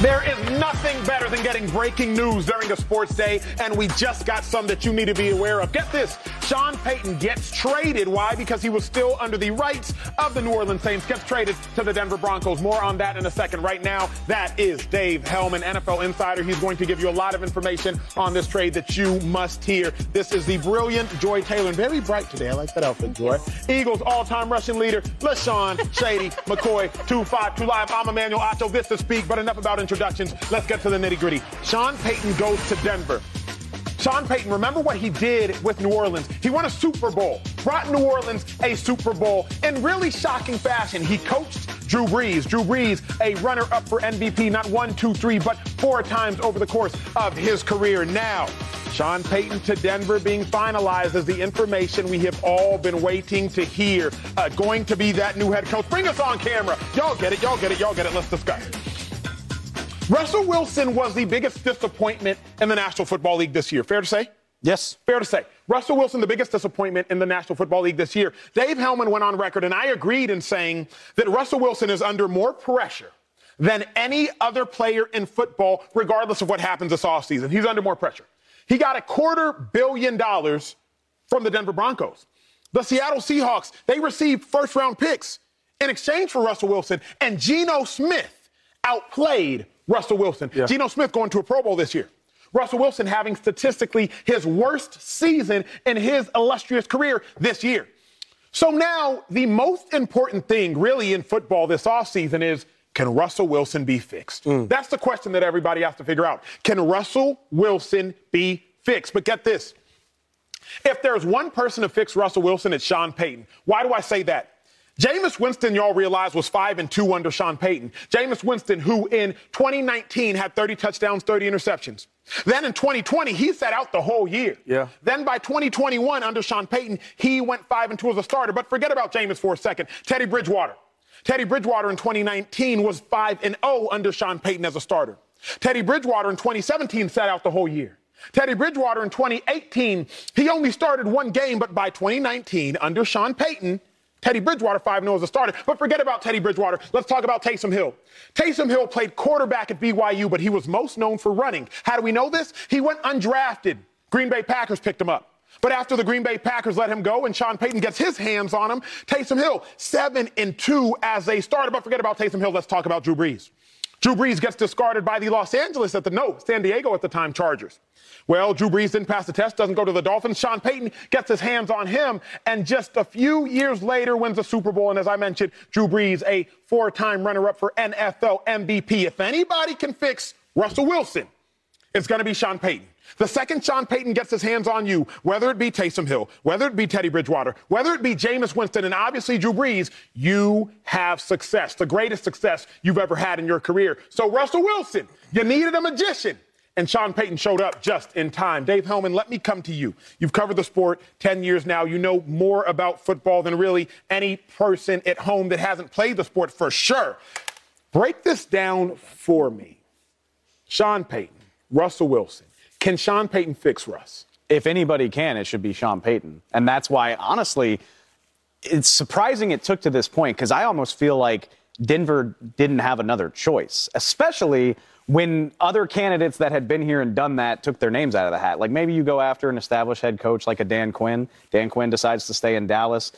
There is nothing better than getting breaking news during a sports day, and we just got some that you need to be aware of. Get this Sean Payton gets traded. Why? Because he was still under the rights of the New Orleans Saints, gets traded to the Denver Broncos. More on that in a second. Right now, that is Dave Helman, NFL insider. He's going to give you a lot of information on this trade that you must hear. This is the brilliant Joy Taylor, and very bright today. I like that outfit, Joy. Eagles all time rushing leader, LeSean Shady McCoy, 252 Live. I'm Emmanuel Acho. This is Speak, but enough about introductions. Let's get to the nitty gritty. Sean Payton goes to Denver. Sean Payton, remember what he did with New Orleans? He won a Super Bowl, brought New Orleans a Super Bowl in really shocking fashion. He coached Drew Brees. Drew Brees, a runner up for MVP, not one, two, three, but four times over the course of his career. Now, Sean Payton to Denver being finalized as the information we have all been waiting to hear. Uh, going to be that new head coach. Bring us on camera. Y'all get it, y'all get it, y'all get it. Let's discuss. Russell Wilson was the biggest disappointment in the National Football League this year. Fair to say? Yes. Fair to say. Russell Wilson, the biggest disappointment in the National Football League this year. Dave Helman went on record, and I agreed in saying that Russell Wilson is under more pressure than any other player in football, regardless of what happens this offseason. He's under more pressure. He got a quarter billion dollars from the Denver Broncos. The Seattle Seahawks, they received first round picks in exchange for Russell Wilson, and Geno Smith outplayed Russell Wilson. Yeah. Geno Smith going to a Pro Bowl this year. Russell Wilson having statistically his worst season in his illustrious career this year. So now the most important thing really in football this offseason is can Russell Wilson be fixed? Mm. That's the question that everybody has to figure out. Can Russell Wilson be fixed? But get this. If there's one person to fix Russell Wilson, it's Sean Payton. Why do I say that? Jameis Winston, y'all realize, was 5 and 2 under Sean Payton. Jameis Winston, who in 2019 had 30 touchdowns, 30 interceptions. Then in 2020, he sat out the whole year. Yeah. Then by 2021, under Sean Payton, he went 5 and 2 as a starter. But forget about Jameis for a second. Teddy Bridgewater. Teddy Bridgewater in 2019 was 5 and 0 under Sean Payton as a starter. Teddy Bridgewater in 2017 sat out the whole year. Teddy Bridgewater in 2018, he only started one game, but by 2019, under Sean Payton, Teddy Bridgewater 5 0 as a starter. But forget about Teddy Bridgewater. Let's talk about Taysom Hill. Taysom Hill played quarterback at BYU, but he was most known for running. How do we know this? He went undrafted. Green Bay Packers picked him up. But after the Green Bay Packers let him go and Sean Payton gets his hands on him, Taysom Hill, 7 and 2 as a starter. But forget about Taysom Hill. Let's talk about Drew Brees. Drew Brees gets discarded by the Los Angeles at the no, San Diego at the time Chargers. Well, Drew Brees didn't pass the test, doesn't go to the Dolphins. Sean Payton gets his hands on him, and just a few years later wins the Super Bowl. And as I mentioned, Drew Brees, a four-time runner-up for NFL MVP. If anybody can fix Russell Wilson, it's going to be Sean Payton. The second Sean Payton gets his hands on you, whether it be Taysom Hill, whether it be Teddy Bridgewater, whether it be Jameis Winston, and obviously Drew Brees, you have success, the greatest success you've ever had in your career. So, Russell Wilson, you needed a magician. And Sean Payton showed up just in time. Dave Helman, let me come to you. You've covered the sport 10 years now. You know more about football than really any person at home that hasn't played the sport for sure. Break this down for me. Sean Payton, Russell Wilson, can Sean Payton fix Russ? If anybody can, it should be Sean Payton. And that's why, honestly, it's surprising it took to this point because I almost feel like Denver didn't have another choice, especially when other candidates that had been here and done that took their names out of the hat. Like maybe you go after an established head coach like a Dan Quinn. Dan Quinn decides to stay in Dallas.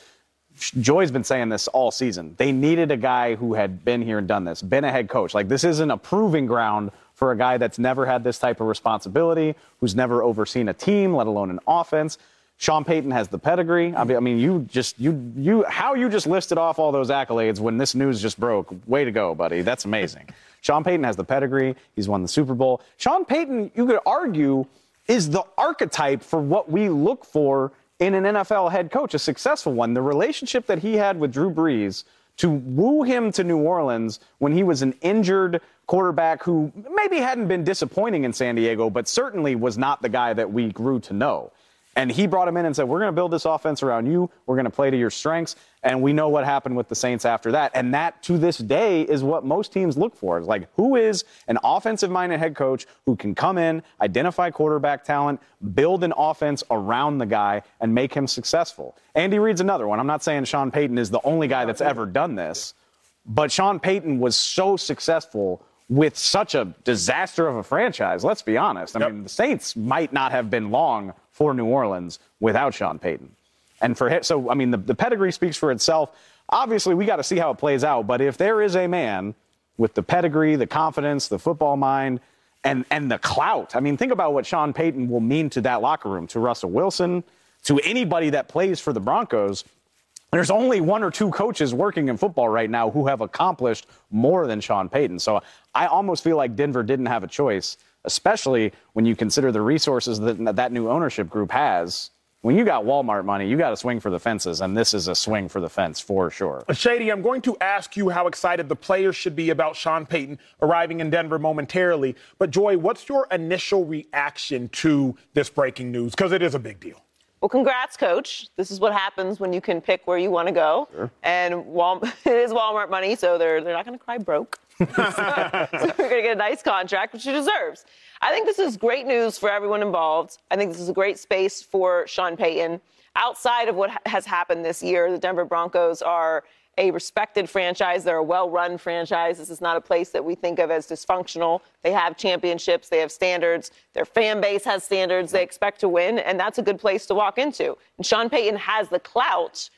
Joy's been saying this all season. They needed a guy who had been here and done this, been a head coach. Like this isn't a proving ground for a guy that's never had this type of responsibility, who's never overseen a team, let alone an offense. Sean Payton has the pedigree. I mean, you just you you how you just listed off all those accolades when this news just broke. Way to go, buddy. That's amazing. Sean Payton has the pedigree. He's won the Super Bowl. Sean Payton, you could argue, is the archetype for what we look for in an NFL head coach, a successful one. The relationship that he had with Drew Brees to woo him to New Orleans when he was an injured quarterback who maybe hadn't been disappointing in San Diego, but certainly was not the guy that we grew to know. And he brought him in and said, We're going to build this offense around you. We're going to play to your strengths. And we know what happened with the Saints after that. And that, to this day, is what most teams look for. It's like, who is an offensive minded head coach who can come in, identify quarterback talent, build an offense around the guy, and make him successful? Andy Reid's another one. I'm not saying Sean Payton is the only guy that's ever done this, but Sean Payton was so successful with such a disaster of a franchise. Let's be honest. I Yep. mean, the Saints might not have been long for New Orleans without Sean Payton. And for him, so I mean, the, the pedigree speaks for itself. Obviously, we got to see how it plays out. But if there is a man with the pedigree, the confidence, the football mind, and and the clout, I mean, think about what Sean Payton will mean to that locker room, to Russell Wilson, to anybody that plays for the Broncos. There's only one or two coaches working in football right now who have accomplished more than Sean Payton. So I almost feel like Denver didn't have a choice, especially when you consider the resources that that new ownership group has. When you got Walmart money, you got to swing for the fences, and this is a swing for the fence for sure. Uh, Shady, I'm going to ask you how excited the players should be about Sean Payton arriving in Denver momentarily. But, Joy, what's your initial reaction to this breaking news? Because it is a big deal. Well, congrats, coach. This is what happens when you can pick where you want to go. And Wal- it is Walmart money, so they're, they're not going to cry broke. so, we're going to get a nice contract, which he deserves. I think this is great news for everyone involved. I think this is a great space for Sean Payton. Outside of what has happened this year, the Denver Broncos are a respected franchise. They're a well run franchise. This is not a place that we think of as dysfunctional. They have championships, they have standards. Their fan base has standards. They expect to win, and that's a good place to walk into. And Sean Payton has the clout,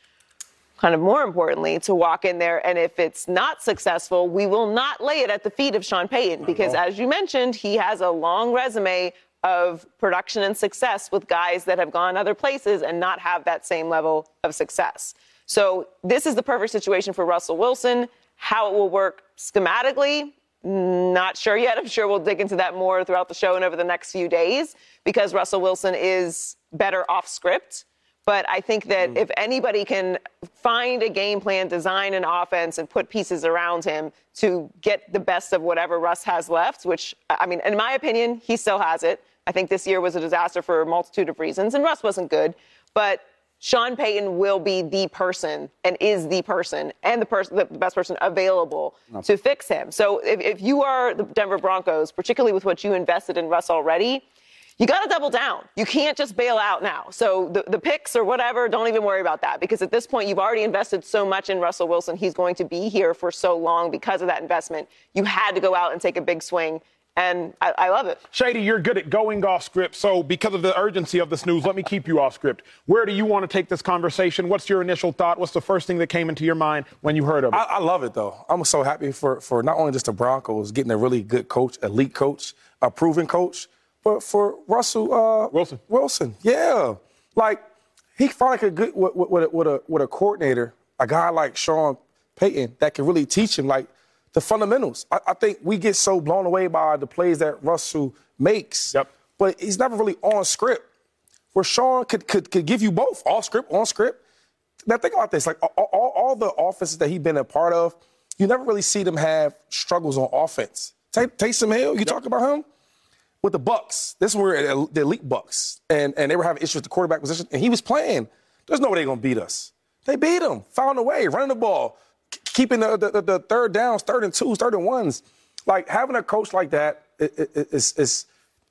kind of more importantly, to walk in there. And if it's not successful, we will not lay it at the feet of Sean Payton because, as you mentioned, he has a long resume of production and success with guys that have gone other places and not have that same level of success. So this is the perfect situation for Russell Wilson. How it will work schematically, not sure yet. I'm sure we'll dig into that more throughout the show and over the next few days because Russell Wilson is better off script. But I think that mm. if anybody can find a game plan, design an offense, and put pieces around him to get the best of whatever Russ has left, which, I mean, in my opinion, he still has it. I think this year was a disaster for a multitude of reasons, and Russ wasn't good. But Sean Payton will be the person and is the person and the person, the best person available to fix him. So if, if you are the Denver Broncos, particularly with what you invested in Russ already, you got to double down. You can't just bail out now. So the, the picks or whatever, don't even worry about that because at this point, you've already invested so much in Russell Wilson. He's going to be here for so long because of that investment. You had to go out and take a big swing. And I, I love it. Shady, you're good at going off script. So, because of the urgency of this news, let me keep you off script. Where do you want to take this conversation? What's your initial thought? What's the first thing that came into your mind when you heard of it? I, I love it though. I'm so happy for for not only just the Broncos getting a really good coach, elite coach, a proven coach, but for Russell uh, Wilson. Wilson, yeah, like he finally could get with, with, with, a, with a with a coordinator, a guy like Sean Payton that can really teach him like the fundamentals. I, I think we get so blown away by the plays that Russell makes, Yep. but he's never really on script. Where Sean could could, could give you both off script, on script. Now think about this: like all, all, all the offenses that he's been a part of, you never really see them have struggles on offense. Tay- Taysom Hill, you talk about him with the Bucks. This is where the elite Bucks, and and they were having issues with the quarterback position, and he was playing. There's no way they're gonna beat us. They beat him, found a way, running the ball, keeping the, the, the third downs, third and twos, third and ones. Like having a coach like that it, it, it's,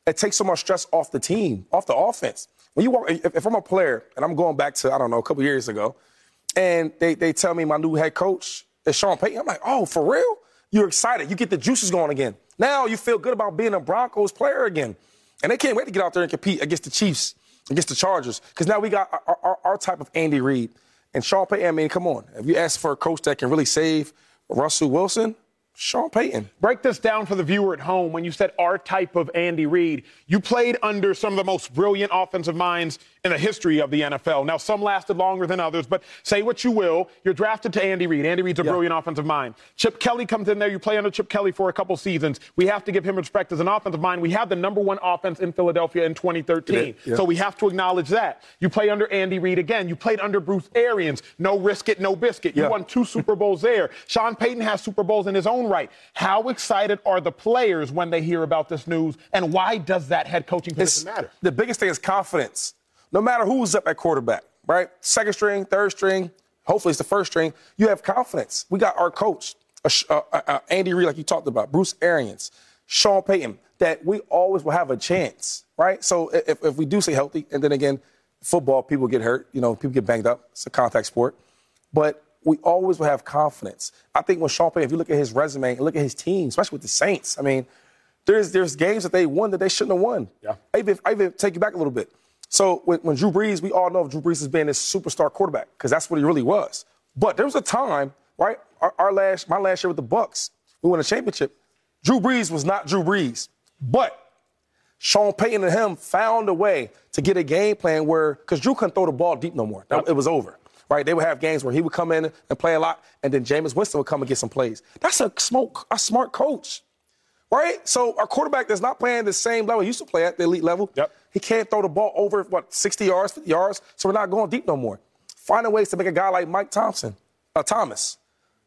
it takes so much stress off the team, off the offense. When you walk, if, if I'm a player and I'm going back to I don't know a couple years ago, and they they tell me my new head coach is Sean Payton, I'm like, oh, for real? You're excited. You get the juices going again. Now you feel good about being a Broncos player again, and they can't wait to get out there and compete against the Chiefs, against the Chargers, because now we got our, our, our type of Andy Reid and Sean Payton. I mean, come on, if you ask for a coach that can really save Russell Wilson, Sean Payton. Break this down for the viewer at home. When you said our type of Andy Reid, you played under some of the most brilliant offensive minds in the history of the NFL. Now, some lasted longer than others, but say what you will. You're drafted to Andy Reid. Andy Reid's a brilliant offensive mind. Chip Kelly comes in there. You play under Chip Kelly for a couple seasons. We have to give him respect as an offensive mind. We have the number one offense in Philadelphia in 2013. Yeah. So we have to acknowledge that. You play under Andy Reid again. You played under Bruce Arians. No risk it, no biscuit. You Yeah. won two Super Bowls there. Sean Payton has Super Bowls in his own right. How excited are the players when they hear about this news, and why does that head coaching position matter? The biggest thing is confidence. No matter who's up at quarterback, right? Second string, third string, hopefully it's the first string. You have confidence. We got our coach, uh, uh, uh, Andy Reid, like you talked about, Bruce Arians, Sean Payton, that we always will have a chance, right? So if, if we do stay healthy, and then again, football, people get hurt, you know, people get banged up. It's a contact sport. But we always will have confidence. I think when Sean Payton, if you look at his resume and look at his team, especially with the Saints, I mean, there's there's games that they won that they shouldn't have won. Yeah. I even, I even take you back a little bit. So when, when Drew Brees, we all know Drew Brees has been this superstar quarterback because that's what he really was. But there was a time, right? Our, our last, my last year with the Bucks, we won a championship. Drew Brees was not Drew Brees, but Sean Payton and him found a way to get a game plan where, because Drew couldn't throw the ball deep no more. That- It was over, right? They would have games where he would come in and play a lot, and then Jameis Winston would come and get some plays. That's a smoke, a smart coach, right? So our quarterback that's not playing the same level he used to play at the elite level. Yep. He can't throw the ball over what 60 yards, 50 yards. So we're not going deep no more. Finding ways to make a guy like Mike Thompson, uh, Thomas.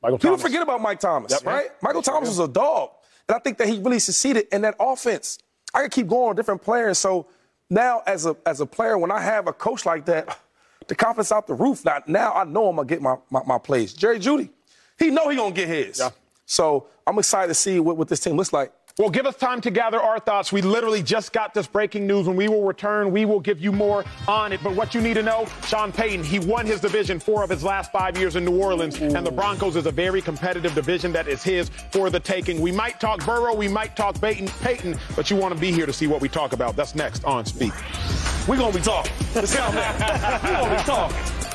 Michael People Thomas. forget about Mike Thomas, Yep. right? Michael Thomas was a dog. And I think that he really succeeded in that offense. I could keep going with different players. So now as a as a player, when I have a coach like that, the confidence out the roof. Now, now I know I'm gonna get my, my, my plays. Jerry Jeudy, he know he gonna get his. Yeah. So I'm excited to see what, what this team looks like. Well, give us time to gather our thoughts. We literally just got this breaking news. When we will return, we will give you more on it. But what you need to know, Sean Payton, he won his division four of his last five years in New Orleans, and the Broncos is a very competitive division that is his for the taking. We might talk Burrow, we might talk Payton, Payton, but you want to be here to see what we talk about. That's next on Speak. We're gonna be talking. Let's sound that. We're gonna be talking.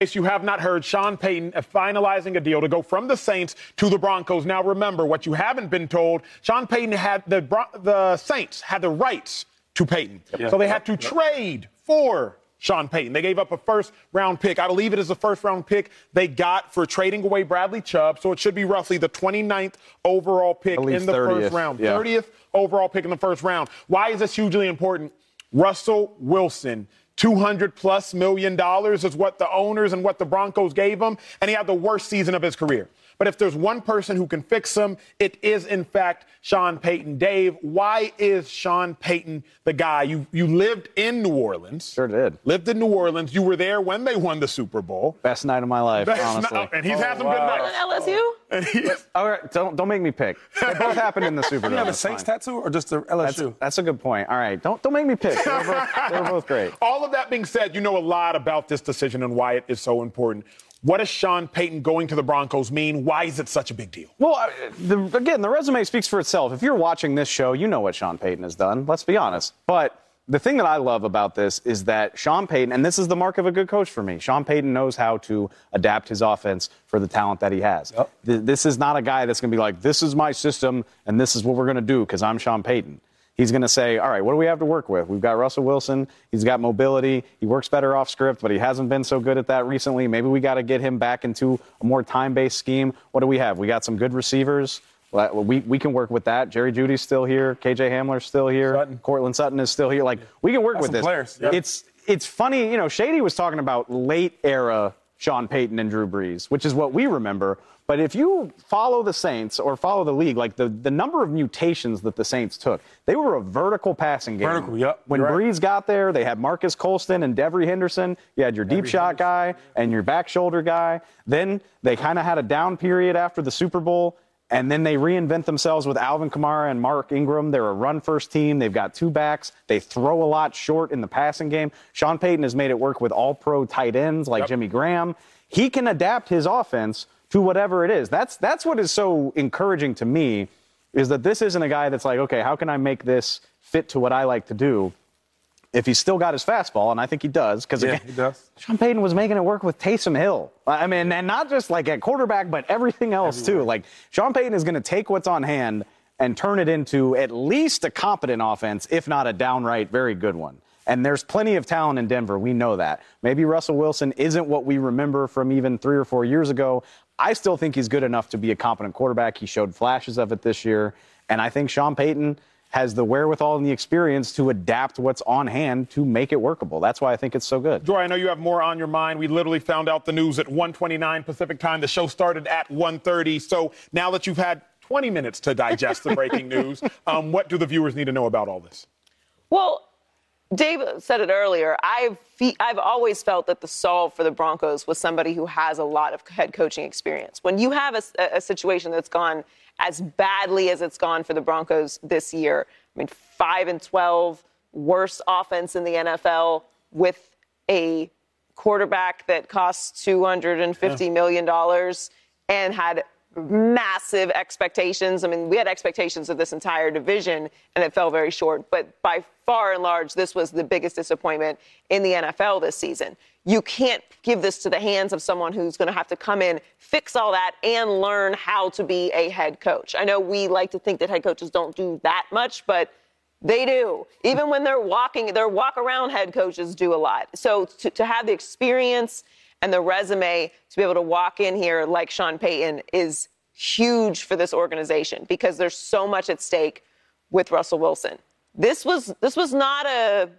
Case you have not heard, Sean Payton is finalizing a deal to go from the Saints to the Broncos. Now, remember what you haven't been told: Sean Payton had the the Saints had the rights to Payton, so they had to trade for. Sean Payton. They gave up a first round pick. I believe it is the first round pick they got for trading away Bradley Chubb. So it should be roughly the 29th overall pick in the 30th, first round. yeah. 30th overall pick in the first round. Why is this hugely important? Russell Wilson. 200 plus million dollars is what the owners and what the Broncos gave him, and he had the worst season of his career. But if there's one person who can fix him, it is in fact Sean Payton. Dave, why is Sean Payton the guy? You you lived in New Orleans. Sure did. Lived in New Orleans. You were there when they won the Super Bowl. Best night of my life, That's honestly. not- and he's had some good nights. LSU? And he's- All right, don't don't make me pick. They both happened in the Super Bowl. You have a That's Saints tattoo or just a That's, LSU? that's a good point. All right, don't don't make me pick. They were both, they were both great. All of that being said, you know a lot about this decision and why it is so important. What does Sean Payton going to the Broncos mean? Why is it such a big deal? Well, uh, the, again, the resume speaks for itself. If you're watching this show, you know what Sean Payton has done. Let's be honest. But the thing that I love about this is that Sean Payton, and this is the mark of a good coach for me, Sean Payton knows how to adapt his offense for the talent that he has. Th- This is not a guy that's going to be like, this is my system and this is what we're going to do because I'm Sean Payton. He's going to say, all right, what do we have to work with? We've got Russell Wilson. He's got mobility. He works better off script, but he hasn't been so good at that recently. Maybe we got to get him back into a more time based scheme. What do we have? We got some good receivers. We, we can work with that. Jerry Jeudy's still here. KJ Hamler's still here. Sutton. Courtland Sutton is still here. Like, we can work with this. players. Yeah. It's, it's funny, you know, Shady was talking about late era Sean Payton and Drew Brees, which is what we remember. But if you follow the Saints or follow the league, like the, the number of mutations that the Saints took, they were a vertical passing game. Vertical, yep, When right. Brees got there, they had Marques Colston and Devery Henderson. You had your deep shot guy and your back shoulder guy. Then they kind of had a down period after the Super Bowl. And then they reinvent themselves with Alvin Kamara and Mark Ingram. They're a run first team. They've got two backs. They throw a lot short in the passing game. Sean Payton has made it work with all pro tight ends like Jimmy Graham. He can adapt his offense to whatever it is. That's that's what is so encouraging to me is that this isn't a guy that's like, okay, how can I make this fit to what I like to do? If he's still got his fastball, and I think he does, because Yeah, he does. Sean Payton was making it work with Taysom Hill. I mean, and not just like at quarterback, but everything else too. Like Sean Payton is going to take what's on hand and turn it into at least a competent offense, if not a downright very good one. And there's plenty of talent in Denver. We know that. Maybe Russell Wilson isn't what we remember from even three or four years ago. I still think he's good enough to be a competent quarterback. He showed flashes of it this year. And I think Sean Payton has the wherewithal and the experience to adapt what's on hand to make it workable. That's why I think it's so good. Joy, I know you have more on your mind. We literally found out the news at 1:29 Pacific time. The show started at 1:30. So now that you've had 20 minutes to digest the breaking news, um, what do the viewers need to know about all this? Well, Dave said it earlier. I've fe- I've always felt that the solve for the Broncos was somebody who has a lot of head coaching experience. When you have a situation that's gone as badly as it's gone for the Broncos this year, I mean, five and twelve, worst offense in the NFL with a quarterback that cost $250 million and had massive expectations. I mean, we had expectations of this entire division, and it fell very short. But by far and large, this was the biggest disappointment in the NFL this season. You can't give this to the hands of someone who's going to have to come in, fix all that, and learn how to be a head coach. I know we like to think that head coaches don't do that much, but they do. Even when they're walking, their walk around head coaches do a lot. So to, to have the experience and the resume to be able to walk in here like Sean Payton is huge for this organization because there's so much at stake with Russell Wilson. This was this was not a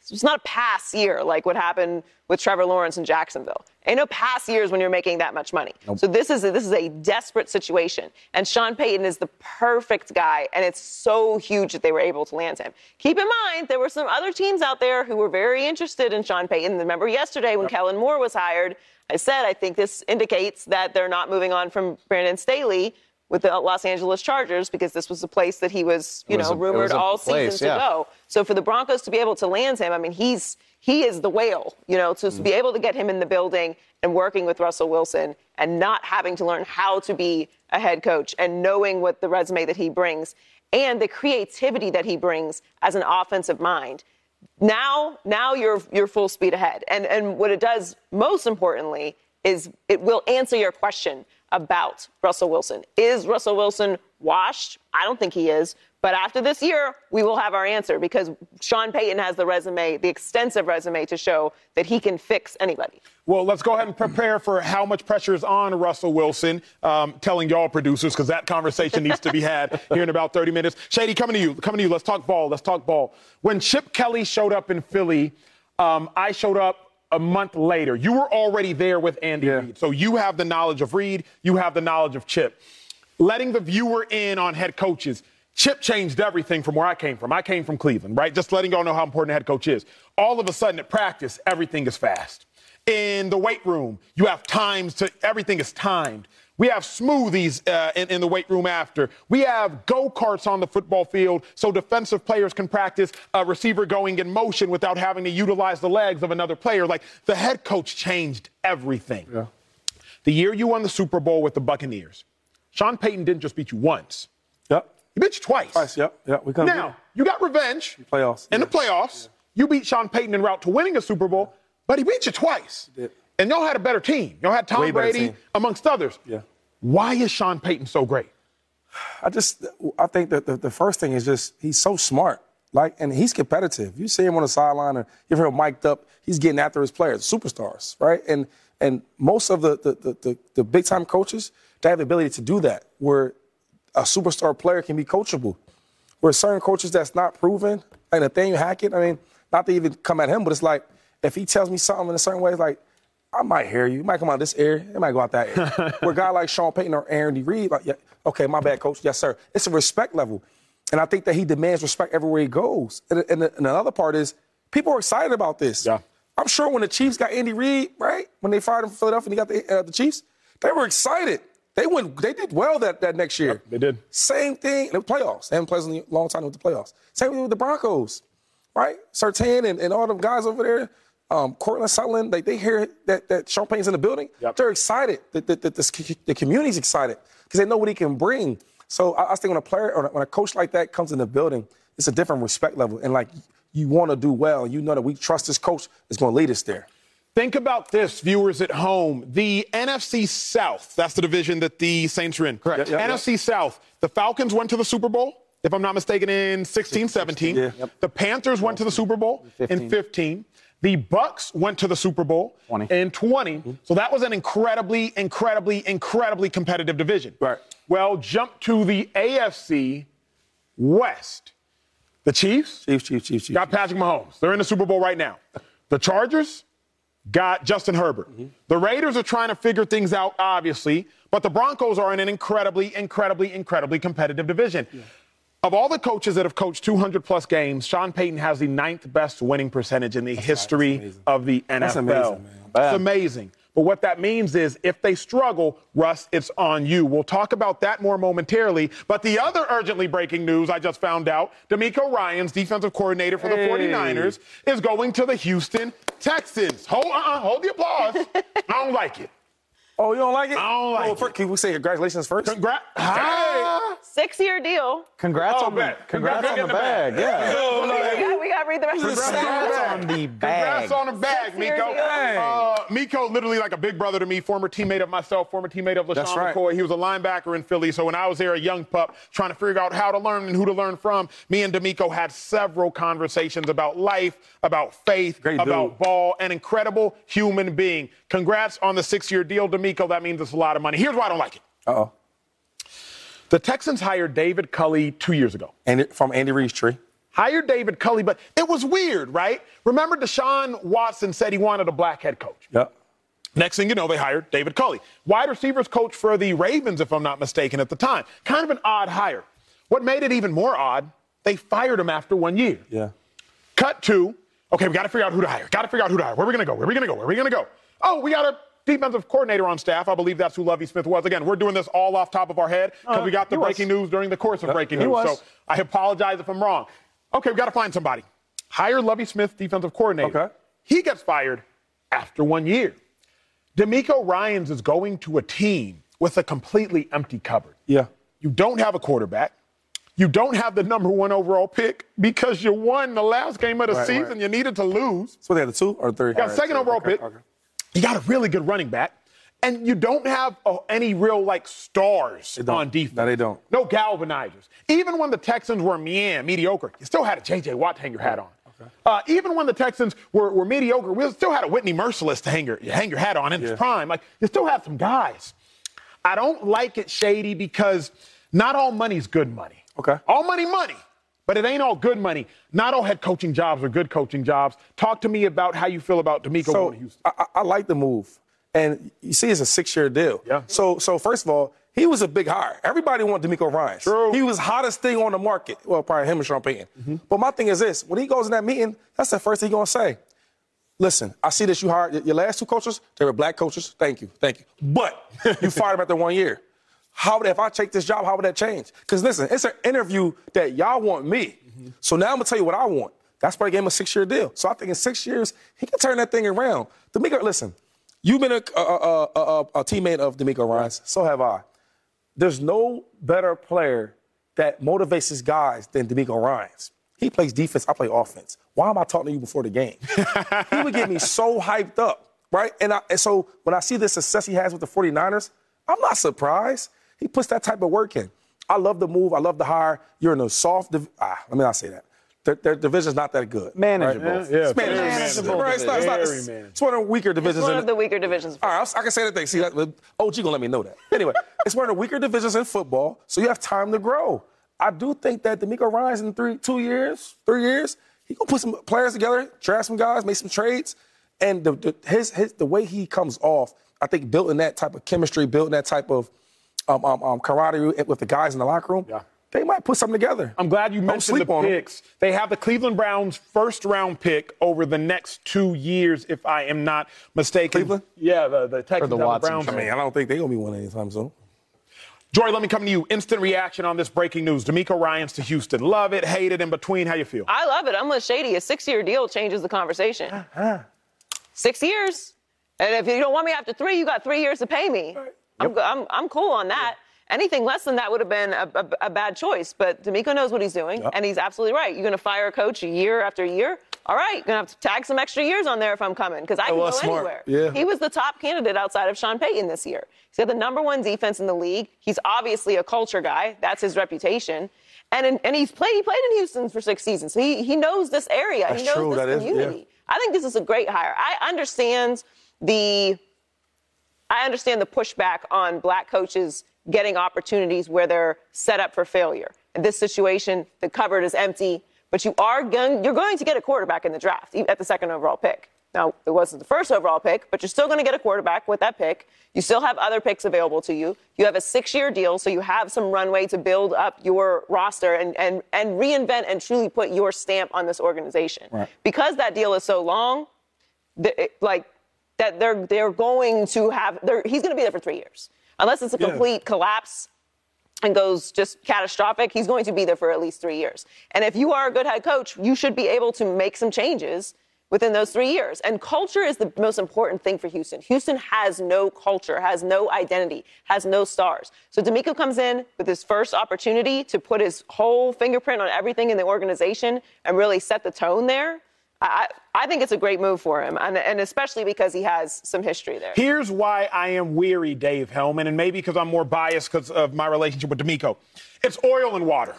this was not a pass year like what happened with Trevor Lawrence in Jacksonville. Ain't no pass years when you're making that much money. Nope. So this is a, this is a desperate situation, and Sean Payton is the perfect guy, and it's so huge that they were able to land him. Keep in mind there were some other teams out there who were very interested in Sean Payton. Remember yesterday when yep. Kellen Moore was hired, I said I think this indicates that they're not moving on from Brandon Staley with the Los Angeles Chargers because this was the place that he was, you was know, a, rumored all place, season yeah. to go. So for the Broncos to be able to land him, I mean, he's he is the whale, you know, to, mm. to be able to get him in the building and working with Russell Wilson and not having to learn how to be a head coach and knowing what the resume that he brings and the creativity that he brings as an offensive mind. Now, now you're you're full speed ahead. And and what it does most importantly is it will answer your question about Russell Wilson. Is Russell Wilson washed? I don't think he is. But after this year, we will have our answer because Sean Payton has the resume, the extensive resume to show that he can fix anybody. Well, let's go ahead and prepare for how much pressure is on Russell Wilson, um, telling y'all producers, because that conversation needs to be had here in about 30 minutes. Shady, coming to you, coming to you. Let's talk ball. Let's talk ball. When Chip Kelly showed up in Philly, um, I showed up a month later. You were already there with Andy yeah. Reid. So you have the knowledge of Reid, you have the knowledge of Chip. Letting the viewer in on head coaches. Chip changed everything from where I came from. I came from Cleveland, right? Just letting y'all know how important a head coach is. All of a sudden at practice, everything is fast. In the weight room, you have times to, everything is timed. We have smoothies uh, in, in, the weight room after. We have go karts on the football field so defensive players can practice a receiver going in motion without having to utilize the legs of another player. Like the head coach changed everything. Yeah. The year you won the Super Bowl with the Buccaneers, Sean Payton didn't just beat you once. Yep. He beat you twice. Twice, yep. Yep. We now, you got revenge. In playoffs. In yeah. the playoffs. Yeah. You beat Sean Payton en route to winning a Super Bowl, but he beat you twice. And y'all had a better team. Y'all had Tom Way Brady, amongst others. Yeah. Why is Sean Payton so great? I just, I think that the, the first thing is just he's so smart. Like, and he's competitive. You see him on the sideline, or you hear him mic'd up. He's getting after his players, superstars, right? And and most of the the, the, the, the big time coaches, they have the ability to do that, where a superstar player can be coachable. Where certain coaches that's not proven, like Nathaniel Hackett, I mean, not to even come at him, but it's like if he tells me something in a certain way, it's like I might hear you. It might come out this area. It might go out that area. Where a guy like Sean Payton or Aaron D. Reid, like, yeah, okay, my bad, coach. Yes, sir. It's a respect level. And I think that he demands respect everywhere he goes. And, and, and another part is people are excited about this. Yeah. I'm sure when the Chiefs got Andy Reid, right? When they fired him from Philadelphia and he got the, uh, the Chiefs, they were excited. They went. They did well that, that next year. they did. Same thing. in the playoffs. They haven't played in a long time with the playoffs. Same thing with the Broncos, right? Surtain and, and all them guys over there um, Courtland Sutherland, they, they hear that, that Payton's in the building, yep. they're excited. The, the, the, the, community's excited because they know what he can bring. So I, I think when a player or when a coach like that comes in the building, it's a different respect level. And like you want to do well, you know that we trust this coach is going to lead us there. Think about this, viewers at home. The NFC South, that's the division that the Saints are in. Correct. Yep, yep, NFC yep. South, the Falcons went to the Super Bowl, if I'm not mistaken, in 16, 17. Yeah. The Panthers went to the Super Bowl 15. in 15. The Bucks went to the Super Bowl 20. in 20. Mm-hmm. So that was an incredibly, incredibly, incredibly competitive division. Right. Well, jump to the AFC West. The Chiefs, Chiefs, Chiefs, Chiefs, Chiefs got Patrick Mahomes. They're in the Super Bowl right now. The Chargers got Justin Herbert. Mm-hmm. The Raiders are trying to figure things out, obviously, but the Broncos are in an incredibly, incredibly, incredibly competitive division. Yeah. Of all the coaches that have coached 200 plus games, Sean Payton has the ninth best winning percentage in the That's history right. of the NFL. That's amazing, man. It's amazing. But what that means is if they struggle, Russ, it's on you. We'll talk about that more momentarily. But the other urgently breaking news I just found out DeMeco Ryans, defensive coordinator for the Hey. 49ers, is going to the Houston Texans. Hold, uh-uh, hold the applause. I don't like it. Oh, you don't like it? I don't like oh, it. fir- Can we say congratulations first? Congrats. Six year deal. Congrats Oh, on the bet. congrats Congrats on the on the bag. Yeah. Oh, We got, we got to read the rest of the Congrats stats. on the bag. Congrats on the bag, Miko. Uh, Miko, literally like a big brother to me, former teammate of myself, former teammate of LeSean That's right. McCoy. He was a linebacker in Philly. So when I was there, a young pup, trying to figure out how to learn and who to learn from, me and DeMeco had several conversations about life, about faith, Great about dude. ball, an incredible human being. Congrats on the six-year deal, DeMeco. That means it's a lot of money. Here's why I don't like it. Uh-oh. The Texans hired David Culley two years ago. And from Andy Reid's tree. hired David Culley, but it was weird, right? Remember, Deshaun Watson said he wanted a black head coach. Yep. Next thing you know, they hired David Culley, wide receivers coach for the Ravens, if I'm not mistaken, at the time. Kind of an odd hire. What made it even more odd, they fired him after one year. Yeah. Cut to, okay, we got to figure out who to hire. Got to figure out who to hire. Where are we going to go? Where are we going to go? Where are we going to go? Oh, we got a defensive coordinator on staff. I believe that's who Lovie Smith was. Again, we're doing this all off top of our head because uh, we got the he was. breaking news during the course of uh, breaking he news. was. So I apologize if I'm wrong. Okay, we got to find somebody. Hire Lovie Smith, defensive coordinator. Okay. He gets fired after one year. DeMeco Ryans is going to a team with a completely empty cupboard. Yeah. You don't have a quarterback. You don't have the number one overall pick because you won the last game of the Right, season. right. You needed to lose. So they had the two or the three? You got second overall pick. You got a really good running back. And you don't have uh, any real like stars on defense. No, they don't. No galvanizers. Even when the Texans were meh, mediocre, you still had a J.J. Watt to hang your hat on. Uh, even when the Texans were, were mediocre, we still had a Whitney Mercilus to hang your, hang your hat on in his prime. Like you still have some guys. I don't like it, Shady, because not all money's good money. Okay. All money, money. But it ain't all good money. Not all head coaching jobs are good coaching jobs. Talk to me about how you feel about DeMeco So going to Houston. I, I like the move, and you see, it's a six-year deal. Yeah. So, so first of all, he was a big hire. Everybody wanted DeMeco Ryan. True. He was hottest thing on the market. Well, probably him and Sean Payton. Mm-hmm. But my thing is this: when he goes in that meeting, that's the first thing he's gonna say. Listen, I see that you hired your last two coaches. They were black coaches. Thank you, thank you. But you fired them after one year. How would if I take this job? How would that change? Because listen, it's an interview that y'all want me. So now I'm gonna tell you what I want. That's why I gave him a six-year deal. So I think in six years he can turn that thing around. DeMeco, listen, you've been a, a, a, a, a teammate of DeMeco Ryan's. So have I. There's no better player that motivates his guys than DeMeco Ryan's. He plays defense, I play offense. Why am I talking to you before the game? he would get me so hyped up, right? And, I, and so when I see the success he has with the 49ers, I'm not surprised. He puts that type of work in. I love the move. I love the hire. You're in a soft, div- ah, let me not say that. Their, their division's not that good. Manageable. Right? Yeah, yeah, It's manageable. manageable Right? It's, not, it's, not- it's- manageable. it's one of the weaker divisions. One of the weaker divisions. all right, I can say that thing. See, that, OG gonna let me know that. Anyway, it's one of the weaker divisions in football, so you have time to grow. I do think that DeMeco Ryan's in three, two years, three years, he gonna put some players together, draft some guys, make some trades, and the, the his, his the way he comes off, I think building that type of chemistry, building that type of um, um, um, camaraderie with the guys in the locker room, Yeah. they might put something together. I'm glad you Don't mentioned sleep the on 'em. picks. They have the Cleveland Browns first round pick over the next two years, if I am not mistaken. Cleveland? Yeah, the, the Texans the have the Watson Browns. I mean, I don't think they're gonna be winning anytime soon. Joy, let me come to you. Instant reaction on this breaking news. DeMeco Ryans to Houston. Love it, hate it, in between. How you feel? I love it. I'm with Shady. A six-year deal changes the conversation. Uh-huh. Six years, and if you don't want me after three, you got three years to pay me. I'm, go- I'm, I'm cool on that. Anything less than that would have been a, a, a bad choice. But DeMeco knows what he's doing, and he's absolutely right. You're going to fire a coach year after year. All right, you're going to have to tag some extra years on there if I'm coming because I can go smart. anywhere. Yeah. He was the top candidate outside of Sean Payton this year. He's got the number one defense in the league. He's obviously a culture guy. That's his reputation. And, in, and he's played, he played in Houston for six seasons. So he, he knows this area. That's he knows true. this That is- yeah. community. I think this is a great hire. I understand the I understand the pushback on black coaches getting opportunities where they're set up for failure. In this situation, the cupboard is empty, but you are going, you're going to get a quarterback in the draft at the second overall pick. Now, it wasn't the first overall pick, but you're still going to get a quarterback with that pick. You still have other picks available to you. You have a six year deal, so you have some runway to build up your roster and, and, and reinvent and truly put your stamp on this organization. Right. Because that deal is so long, the, it, like that they're they're going to have. He's going to be there for three years, unless it's a Yeah. complete collapse and goes just catastrophic. He's going to be there for at least three years. And if you are a good head coach, you should be able to make some changes within those three years. And culture is the most important thing for Houston. Houston has no culture, has no identity, has no stars. So DeMeco comes in with his first opportunity to put his whole fingerprint on everything in the organization and really set the tone there. I, I think it's a great move for him, and, and especially because he has some history there. Here's why I am weary, Dave Helman, and maybe because I'm more biased because of my relationship with DeMeco. It's oil and water.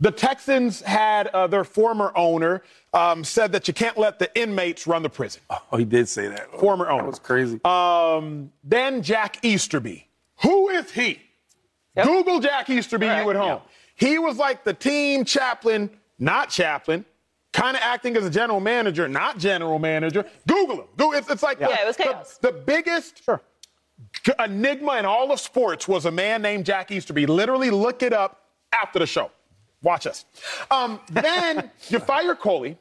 The Texans had uh, their former owner um, said that you can't let the inmates run the prison. Oh, he did say that. Former owner. That was crazy. Um, then Jack Easterby. Who is he? Yep. Google Jack Easterby, Correct. you at home. He was like the team chaplain, not chaplain, kind of acting as a general manager, not general manager. Google him. Go- It's, it's like Yeah, the, it was the- chaos. the biggest Sure. g- enigma in all of sports was a man named Jack Easterby. Literally, look it up after the show. Watch us. Um, then you fire Culley,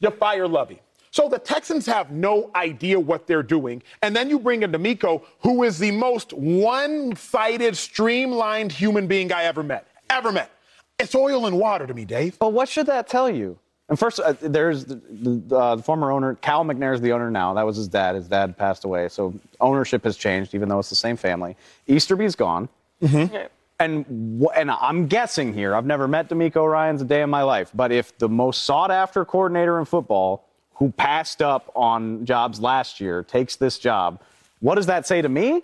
you fire Lovie. So the Texans have no idea what they're doing. And then you bring in DeMeco, who is the most one sided, streamlined human being I ever met. Ever met. It's oil and water to me, Dave. But what should that tell you? And first, uh, there's the, the, uh, the former owner, Cal McNair is the owner now. That was his dad. His dad passed away. So ownership has changed, even though it's the same family. Easterby's gone. Yeah. And, wh- and I'm guessing here, I've never met DeMeco Ryans a day in my life, but if the most sought after coordinator in football, who passed up on jobs last year, takes this job, what does that say to me?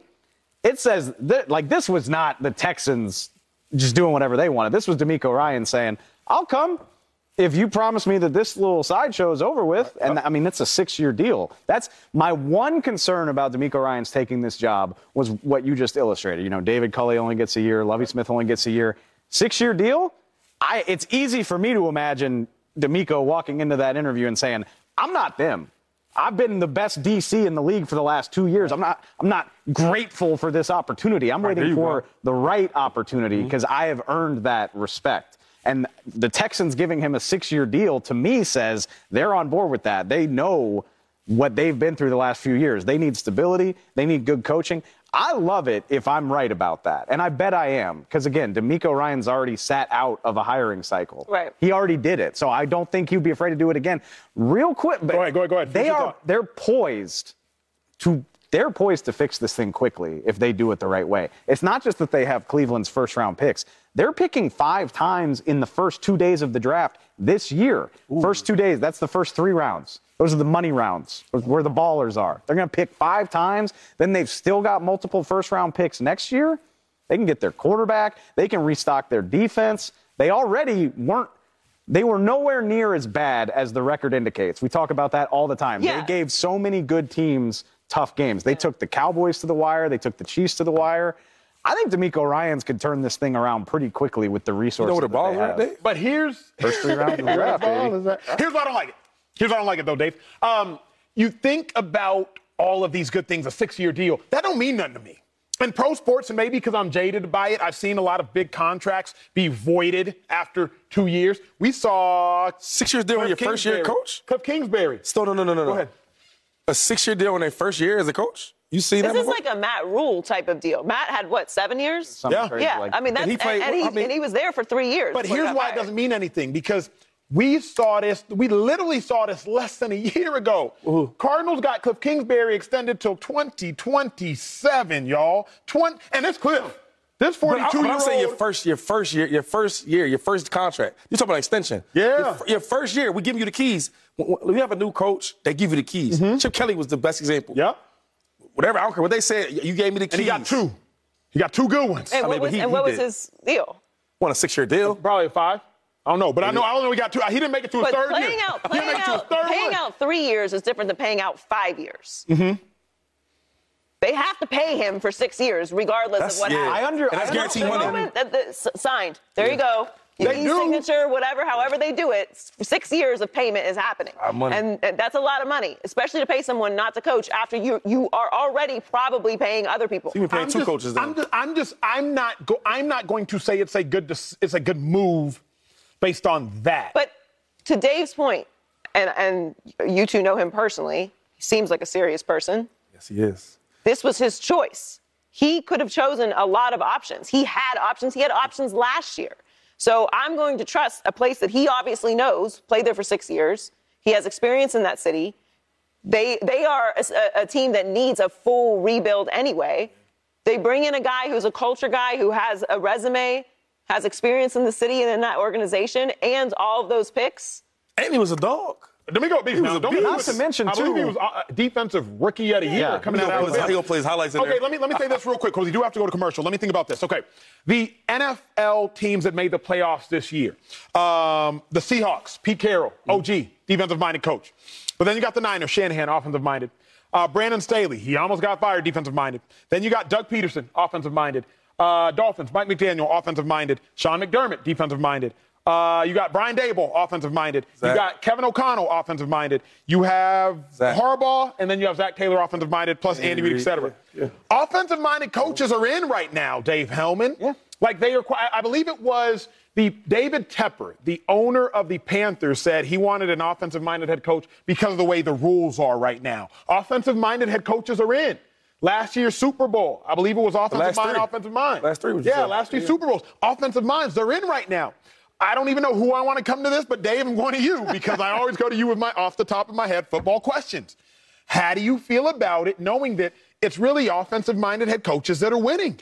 It says that, like, this was not the Texans just doing whatever they wanted. This was DeMeco Ryan saying, I'll come if you promise me that this little sideshow is over with. And I mean, it's a six year deal. That's my one concern about DeMeco Ryan's taking this job was what you just illustrated. You know, David Culley only gets a year, Lovie Smith only gets a year. Six year deal? I, it's easy for me to imagine DeMeco walking into that interview and saying, I'm not them. I've been the best DC in the league for the last two years. I'm not. I'm not grateful for this opportunity. I'm waiting for the right opportunity because I have earned that respect. And the Texans giving him a six-year deal to me says they're on board with that. They know what they've been through the last few years. They need stability. They need good coaching. I love it if I'm right about that, and I bet I am because again, DeMeco Ryan's already sat out of a hiring cycle. Right. He already did it, so I don't think he'd be afraid to do it again. Real quick, Go ahead, go ahead, go ahead. They are they're poised to they're poised to fix this thing quickly if they do it the right way. It's not just that they have Cleveland's first round picks. They're picking five times in the first two days of the draft this year. First two days, that's the first three rounds. Those are the money rounds, where the ballers are. They're going to pick five times. Then they've still got multiple first round picks next year. They can get their quarterback. They can restock their defense. They already weren't. They were nowhere near as bad as the record indicates. We talk about that all the time. Yeah. They gave so many good teams tough games. They took the Cowboys to the wire. They took the Chiefs to the wire. I think DeMeco Ryans could turn this thing around pretty quickly with the You resources. know where the that ball they was have. Dave? But here's First three rounds of the draft, Ball baby. Here's why I don't like it. Here's why I don't like it though, Dave. Um, you think about all of these good things, a six-year deal. That don't mean nothing to me. In pro sports, and maybe because I'm jaded by it, I've seen a lot of big contracts be voided after two years. We saw Six years deal with your Cliff first year coach? Cliff Kingsbury. Still, no, no, no, no, Go no. ahead. A six year deal in their first year as a coach? You see that? This is like a Matt Rhule type of deal. Matt had what, seven years? Something Yeah. crazy yeah, like- I mean that's And he played- and he, I mean- and he was there for three years. But here's he here's why it doesn't mean anything because we saw this, we literally saw this less than a year ago. Cardinals got Cliff Kingsbury extended till 2027, y'all. 20, and it's Cliff. This 42 I, but year I'm saying your first, your first year, your first year, your first contract. You're talking about extension. Yeah. Your, your first year, we give you the keys. When, when have a new coach, they give you the keys. Chip Kelly was the best example. Yep. Whatever, I don't care what they said. You gave me the keys. And he got two. He got two good ones. And I what mean, was, he- and he what was his deal? Won a six year deal. Probably a five. I don't know, but I know I don't know he got two. He didn't make it to his But third playing year. out, he didn't playing make it out, third paying one. out three years is different than paying out five years. Mm-hmm. They have to pay him for six years, regardless That's- of what yeah. happens. I under- And that's I guaranteed The money. moment that the, signed, there you go. Your They do. signature, whatever, however they do it, six years of payment is happening. money. And, and that's a lot of money, especially to pay someone not to coach after you you are already probably paying other people. You've been paying I'm two just, coaches then. I'm just, I'm just, I'm not, go, I'm not going to say it's a good, it's a good move based on that. But to Dave's point, and and you two know him personally, he seems like a serious person. Yes, he is. This was his choice. He could have chosen a lot of options. He had options. He had options last year. So I'm going to trust a place that he obviously knows, played there for six years. He has experience in that city. They, they are a, a team that needs a full rebuild anyway. They bring in a guy who's a culture guy who has a resume, has experience in the city and in that organization, and all of those picks. And he was a dog. Domingo. Now, was a beast. Not to mention, I believe he was uh, defensive rookie of the year Yeah. coming He out gonna of put his- he Alabama. gonna play his highlights in Okay, there. let me let me say this real quick because we do have to go to commercial. Let me think about this. Okay, the NFL teams that made the playoffs this year, um, the Seahawks, Pete Carroll, OG, defensive-minded coach. But then you got the Niners, Shanahan, offensive-minded. Uh, Brandon Staley, he almost got fired, defensive-minded. Then you got Doug Pederson, offensive-minded. Uh, Dolphins, Mike McDaniel, offensive-minded. Sean McDermott, defensive-minded. Uh, you got Brian Daboll, offensive-minded. You got Kevin O'Connell, offensive-minded. You have Zach. Harbaugh, and then you have Zac Taylor, offensive-minded, plus Andy, Reid, et cetera. yeah, Offensive-minded coaches are in right now, Dave Helman. Yeah. Like they are, I believe it was the David Tepper, the owner of the Panthers, said he wanted an offensive-minded head coach because of the way the rules are right now. Offensive-minded head coaches are in. Last year's Super Bowl, I believe it was offensive last mind, three. offensive mind. Last three, Yeah, last three Yeah. Super Bowls. Offensive minds, they're in right now. I don't even know who I want to come to this, but Dave, I'm going to you because I always go to you with my off the top of my head football questions. How do you feel about it, knowing that it's really offensive-minded head coaches that are winning?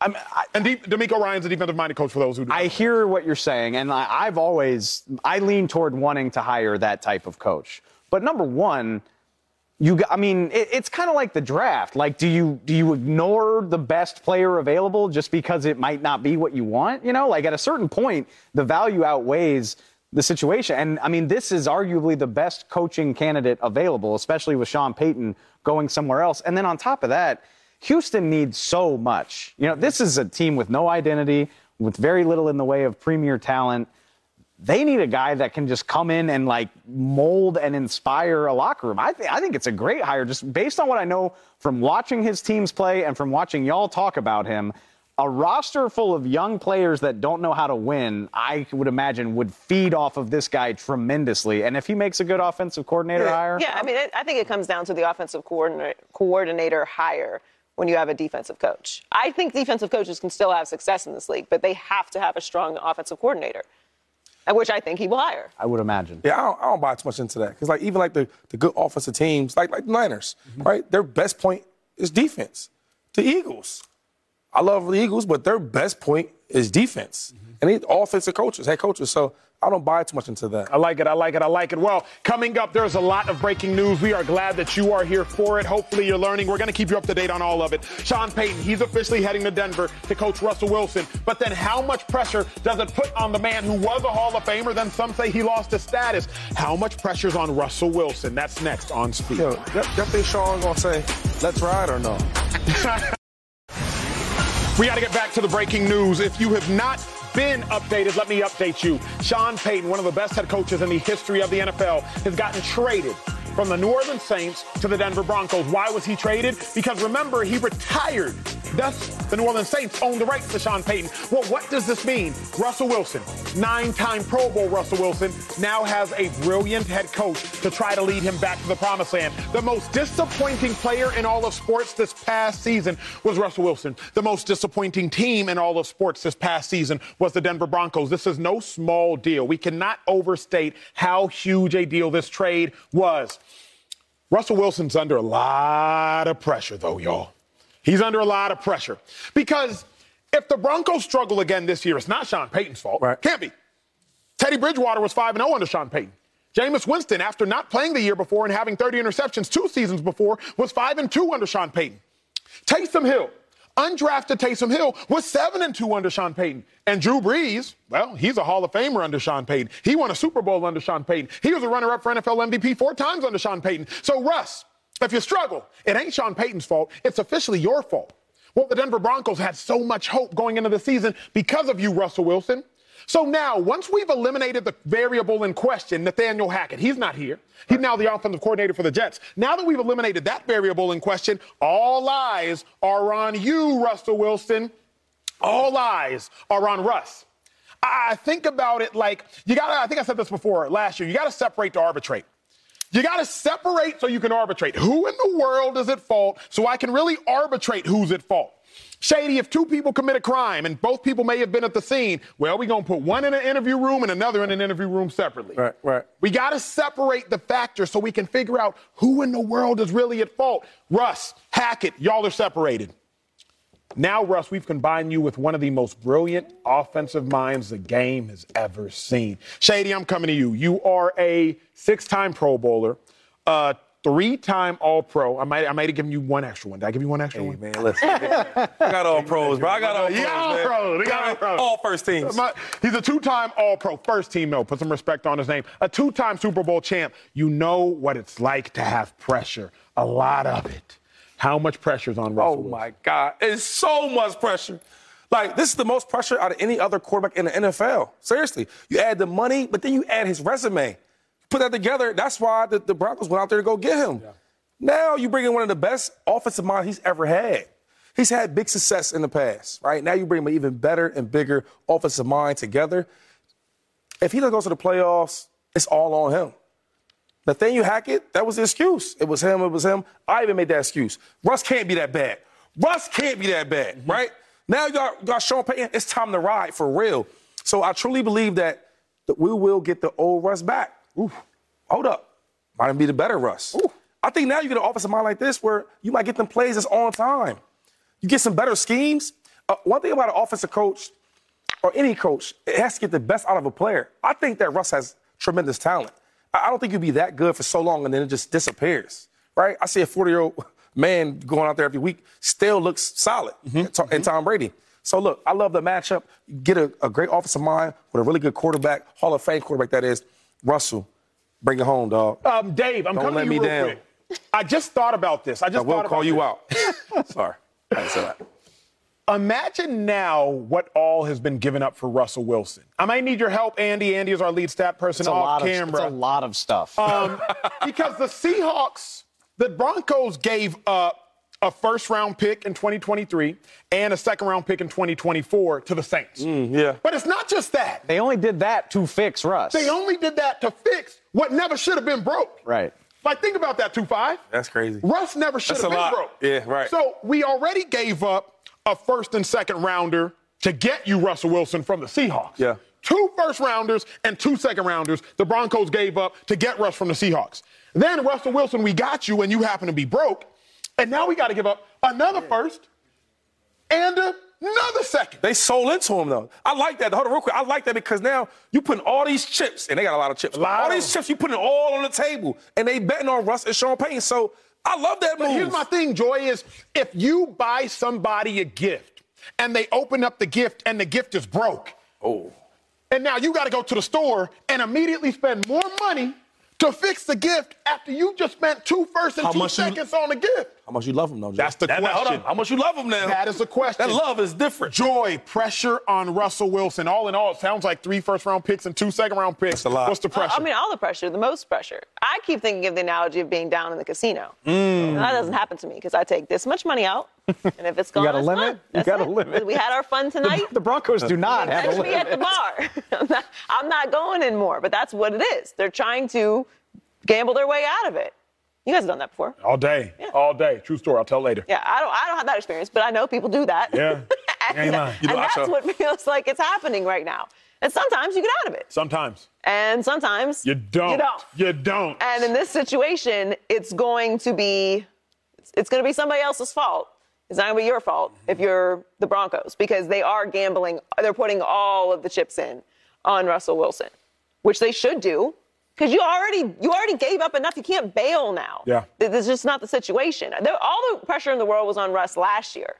I'm, I, And De- DeMeco Ryans a defensive-minded coach for those who. Don't I hear what you're saying, and I, I've always I lean toward wanting to hire that type of coach. But number one, you i mean, it, it's kind of like the draft. Like, do you do you ignore the best player available just because it might not be what you want? You know, like at a certain point, the value outweighs the situation. And I mean, this is arguably the best coaching candidate available, especially with Sean Payton going somewhere else. And then on top of that, Houston needs so much. You know, this is a team with no identity, with very little in the way of premier talent. They need a guy that can just come in and like mold and inspire a locker room. I, th- I think it's a great hire, just based on what I know from watching his teams play and from watching y'all talk about him. A roster full of young players that don't know how to win, I would imagine, would feed off of this guy tremendously. And if he makes a good offensive coordinator Yeah. hire, Yeah, I mean, it, I think it comes down to the offensive coordinator, coordinator hire when you have a defensive coach. I think defensive coaches can still have success in this league, but they have to have a strong offensive coordinator, which I think he will hire. I would imagine. Yeah, I don't, I don't buy too much into that because like even like the, the good offensive teams, like like the Niners, mm-hmm. right? Their best point is defense. The Eagles, I love the Eagles, but their best point is defense, mm-hmm. and they offensive coaches, head coaches. So I don't buy too much into that. I like it. I like it. I like it. Well, coming up, there's a lot of breaking news. We are glad that you are here for it. Hopefully, you're learning. We're going to keep you up to date on all of it. Sean Payton, he's officially heading to Denver to coach Russell Wilson. But then, how much pressure does it put on the man who was a Hall of Famer? Then some say he lost his status. How much pressure's on Russell Wilson? That's next on Speak. Yo, that, that thing Sean gonna say, let's ride or no? We got to get back to the breaking news. If you have not been updated, let me update you. Sean Payton, one of the best head coaches in the history of the NFL, has gotten traded from the New Orleans Saints to the Denver Broncos. Why was he traded? Because remember, he retired. Thus, the New Orleans Saints own the rights to Sean Payton. Well, what does this mean? Russell Wilson, nine time Pro Bowl Russell Wilson, now has a brilliant head coach to try to lead him back to the promised land. The most disappointing player in all of sports this past season was Russell Wilson. The most disappointing team in all of sports this past season was the Denver Broncos. This is no small deal. We cannot overstate how huge a deal this trade was. Russell Wilson's under a lot of pressure, though, y'all. He's under a lot of pressure because if the Broncos struggle again this year, it's not Sean Payton's fault. Right. Can't be. Teddy Bridgewater was 5 0 under Sean Payton. Jameis Winston, after not playing the year before and having 30 interceptions two seasons before, was 5 and 2 under Sean Payton. Taysom Hill, undrafted Taysom Hill, was 7 and 2 under Sean Payton. And Drew Brees, well, he's a Hall of Famer under Sean Payton. He won a Super Bowl under Sean Payton. He was a runner up for NFL MVP four times under Sean Payton. So, Russ, if you struggle, it ain't Sean Payton's fault. It's officially your fault. Well, the Denver Broncos had so much hope going into the season because of you, Russell Wilson. So now, once we've eliminated the variable in question, Nathaniel Hackett, he's not here. He's now the offensive coordinator for the Jets. Now that we've eliminated that variable in question, all eyes are on you, Russell Wilson. All eyes are on Russ. I think about it like you got to, I think I said this before last year, you got to separate to arbitrate. You got to separate so you can arbitrate. Who in the world is at fault so I can really arbitrate who's at fault? Shady, if two people commit a crime and both people may have been at the scene, well, we're going to put one in an interview room and another in an interview room separately. Right, right. We got to separate the factors so we can figure out who in the world is really at fault. Russ, Hackett, y'all are separated. Now, Russ, we've combined you with one of the most brilliant offensive minds the game has ever seen. Shady, I'm coming to you. You are a six time Pro Bowler, a three-time All-Pro. I might, I might have given you one extra one. Did I give you one extra one? Hey, one? man, listen. I got all pros, bro. I got all pros. got all pros. You got all pros. All first teams. My- he's a two-time All-Pro, first team though. Put some respect on his name. A two-time Super Bowl champ. You know what it's like to have pressure. A lot of it. How much pressure is on Russell? Oh Wilson? my God, it's so much pressure. Like this is the most pressure out of any other quarterback in the NFL. Seriously, you add the money, but then you add his resume. Put that together. That's why the, the Broncos went out there to go get him. Now you bring in one of the best offensive minds he's ever had. He's had big success in the past, right? Now you bring him an even better and bigger offensive mind together. If he doesn't go to the playoffs, it's all on him. Nathaniel Hackett, that was the excuse. It was him, it was him. I even made that excuse. Russ can't be that bad. Russ can't be that bad, mm-hmm. right? Now you got, got Sean Payton, it's time to ride for real. So I truly believe that, that we will get the old Russ back. Ooh, hold up. Might be the better Russ. I think now you get an offensive mind like this where you might get them plays that's on time. You get some better schemes. Uh, one thing about an offensive coach or any coach, it has to get the best out of a player. I think that Russ has tremendous talent. I I don't think you'd be that good for so long and then it just disappears, right? I see a 40 year old man going out there every week, still looks solid, and Tom- and Tom Brady. So look, I love the matchup. Get a, a great offensive mind with a really good quarterback, Hall of Fame quarterback that is. Russell, bring it home, dog. Um, Dave, I'm Don't coming let to you me real down. quick. I just thought about this. I just I will thought call about you this. out. Sorry. I didn't say that. Imagine now what all has been given up for Russell Wilson. I might need your help, Andy. Andy is our lead stat person It's off lot of, camera. it's a lot of stuff. Um, because the Seahawks, the Broncos gave up a first round pick in 2023 and a second round pick in 2024 to the Saints. Mm, yeah. But it's not just that. they only did that to fix Russ. They only did that to fix what never should have been broke. right. Like, think about that, 2 5. That's crazy. Russ never should That's have a been lot. broke. Yeah, right. So we already gave up a first and second rounder to get you Russell Wilson from the Seahawks. Yeah. Two first rounders and two second rounders the Broncos gave up to get Russ from the Seahawks. Then Russell Wilson, we got you and you happen to be broke. And now we got to give up another first and another second. They sold into him though. I like that. Hold on, real quick. I like that because now you putting all these chips, and they got a lot of chips. Lot all of these chips, you putting it all on the table, and they betting on Russ and Sean Payton. So I love that But move. here's my thing, Joy, is if you buy somebody a gift and they open up the gift and the gift is broke, oh, and now you got to go to the store and immediately spend more money to fix the gift after you just spent two first and How two much you- seconds on the gift. How much you love him though? Joe? That's the That- question. on. How much you love him now? That is the question. That love is different. Joy, pressure on Russell Wilson. All in all, it sounds like three first round picks and two second round picks. That's a lot. What's the pressure? I mean, all the pressure, the most pressure. I keep thinking of the analogy of being down in the casino. And that doesn't happen to me because I take this much money out, and if it's gone, you got a limit? gone. You That's got a limit. We had our fun tonight. The Broncos do not have a Catch me at the bar. I'm not, I'm not going anymore, but that's what it is. They're trying to gamble their way out of it. You guys have done that before. all day. All day. True story. I'll tell later. Yeah, I don't. I don't have that experience, but I know people do that. Yeah. and Ain't lying. You know, and I that's saw- what feels like it's happening right now. And sometimes you get out of it, Sometimes. and sometimes You don't. You don't. You don't. And in this situation, it's going to be it's, it's going to be somebody else's fault. It's not going to be your fault if you're the Broncos because they are gambling. They're putting all of the chips in on Russell Wilson, which they should do because you already you already gave up enough. You can't bail now. Yeah. Th- this is just not the situation. All the pressure in the world was on Russ last year.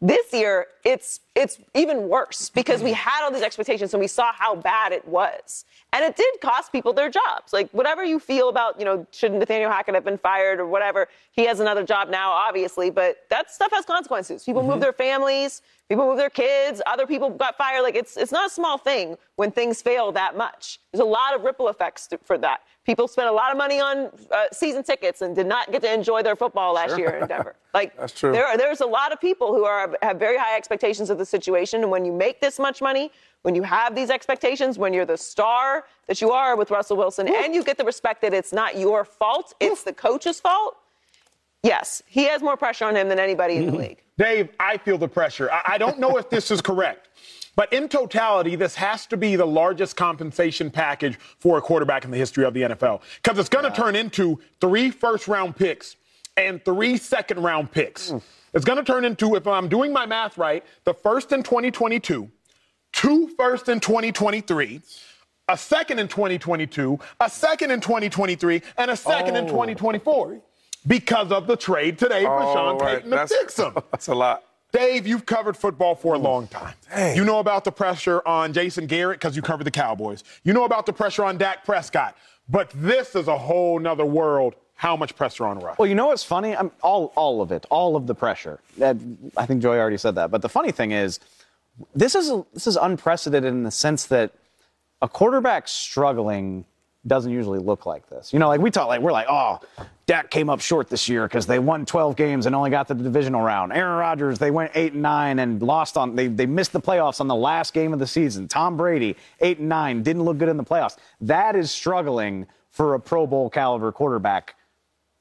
This year, it's it's even worse because we had all these expectations and we saw how bad it was, and it did cost people their jobs. Like whatever you feel about, you know, should Nathaniel Hackett have been fired or whatever? He has another job now, obviously, but that stuff has consequences. People move their families, people move their kids, other people got fired. Like it's it's not a small thing when things fail that much. There's a lot of ripple effects to, for that. People spent a lot of money on uh, season tickets and did not get to enjoy their football last year in Denver. Like That's true. There are, there's a lot of people who are have very high expectations of the situation. And when you make this much money, when you have these expectations, when you're the star that you are with Russell Wilson, and you get the respect that it's not your fault, it's the coach's fault. Yes, he has more pressure on him than anybody in the mm-hmm. league. Dave, I feel the pressure. I, I don't know if this is correct, but in totality, this has to be the largest compensation package for a quarterback in the history of the NFL because it's going to turn into three first round picks and three second round picks. Mm. It's going to turn into, if I'm doing my math right, the first in 2022, two first in 2023. A second in 2022, a second in 2023, and a second in 2024 because of the trade today for Oh, Sean right. Payton to That's- fix him. That's a lot. Dave, you've covered football for a mm. long time. Dang. You know about the pressure on Jason Garrett because you covered the Cowboys. You know about the pressure on Dak Prescott. But this is a whole nother world. How much pressure on Russ? Well, you know what's funny? I'm, all, all of it, all of the pressure. I think Joy already said that. But the funny thing is, this is this is unprecedented in the sense that a quarterback struggling doesn't usually look like this. You know, like we talk, like we're like, oh, Dak came up short this year because they won 12 games and only got to the divisional round. Aaron Rodgers, they went eight and nine and lost on. They they missed the playoffs on the last game of the season. Tom Brady, eight and nine, didn't look good in the playoffs. That is struggling for a Pro Bowl caliber quarterback.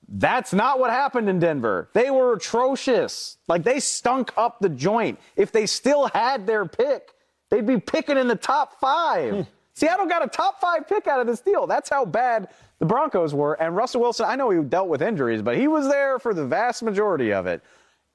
That's not what happened in Denver. They were atrocious. Like they stunk up the joint. If they still had their pick, they'd be picking in the top five. Hmm. Seattle got a top five pick out of this deal. That's how bad the Broncos were. And Russell Wilson, I know he dealt with injuries, but he was there for the vast majority of it.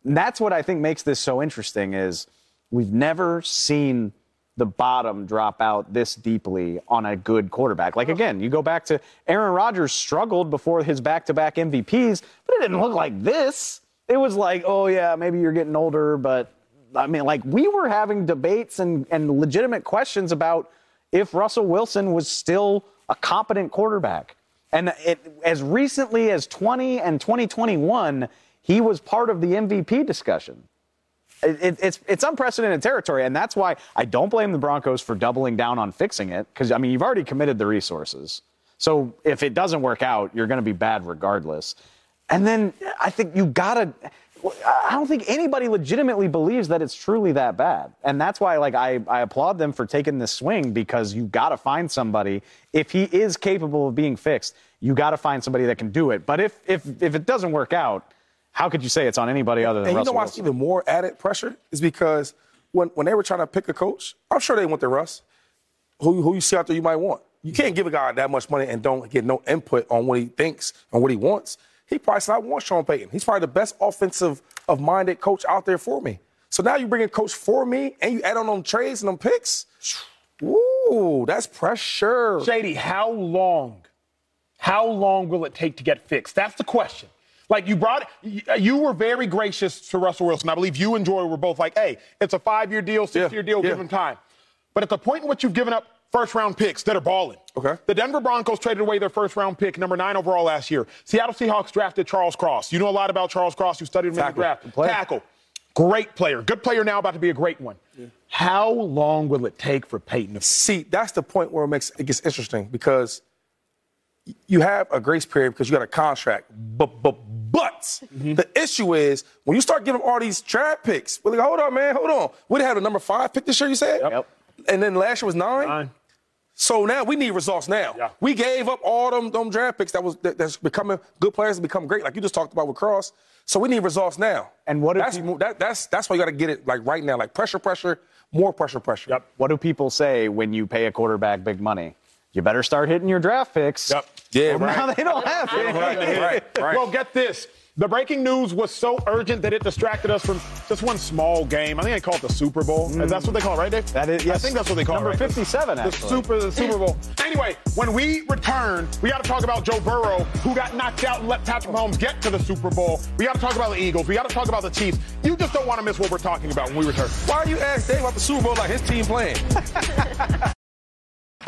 And that's what I think makes this so interesting is we've never seen the bottom drop out this deeply on a good quarterback. Like again, you go back to Aaron Rodgers struggled before his back-to-back MVPs, but it didn't look like this. It was like, oh yeah, maybe you're getting older, but I mean, like we were having debates and, and legitimate questions about if Russell Wilson was still a competent quarterback. And it, as recently as 20 and 2021, he was part of the MVP discussion. It, it, it's it's unprecedented territory, and that's why I don't blame the Broncos for doubling down on fixing it. Because I mean, you've already committed the resources. So if it doesn't work out, you're going to be bad regardless. And then I think you gotta. I don't think anybody legitimately believes that it's truly that bad, and that's why like I, I applaud them for taking this swing because you got to find somebody if he is capable of being fixed. You got to find somebody that can do it. But if if if it doesn't work out, how could you say it's on anybody other than And you Russell know why it's Wilson? even more added pressure is because when, when they were trying to pick a coach, I'm sure they went to Russ. Who, who you see out there you might want. You can't give a guy that much money and don't get no input on what he thinks and what he wants. He probably said, I want Sean Payton. He's probably the best offensive of minded coach out there for me. So now you bring a coach for me and you add on them trades and them picks. Ooh, that's pressure. Shady, how long? How long will it take to get fixed? That's the question. Like you brought, you- you were very gracious to Russell Wilson. I believe you and Joy were both like, "Hey, it's a five-year deal, six-year Yeah, deal. yeah. Give him time." But at the point in which you've given up first-round picks that are balling, Okay. The Denver Broncos traded away their first-round pick, number nine overall last year. Seattle Seahawks drafted Charles Cross. You know a lot about Charles Cross. You studied him in the Tackle. draft. Tackle, great player, good player now, about to be a great one. How long will it take for Payton to? See, that's the point where it makes it gets interesting because you have a grace period because you got a contract. But but but Mm-hmm. the issue is when you start giving all these draft picks. We're like, hold on, man, hold on. We had a number five pick this year. You said, Yep. And then last year was nine. Nine. So now we need results now. Yeah. We gave up all them, them draft picks that was that, that's becoming good players to become great, like you just talked about with Cross. So we need results now. And what if that's you- that, that's that's why you got to get it like right now, like pressure, pressure, more pressure, pressure. Yep. What do people say when you pay a quarterback big money? You better start hitting your draft picks. Yep. Yeah, Well, right. Now they don't have it. right, right, right. Well, get this. The breaking news was so urgent that it distracted us from just one small game. I think they call it the Super Bowl. Mm. That's what they call it, right, Dave? That is- I think that's what they call Number it. right? 57, The actually. Super, the Super Bowl. Anyway, when we return, we got to talk about Joe Burrow, who got knocked out and let Patrick Mahomes get to the Super Bowl. We got to talk about the Eagles. We got to talk about the Chiefs. You just don't want to miss what we're talking about when we return. Why do you ask Dave about the Super Bowl like his team playing?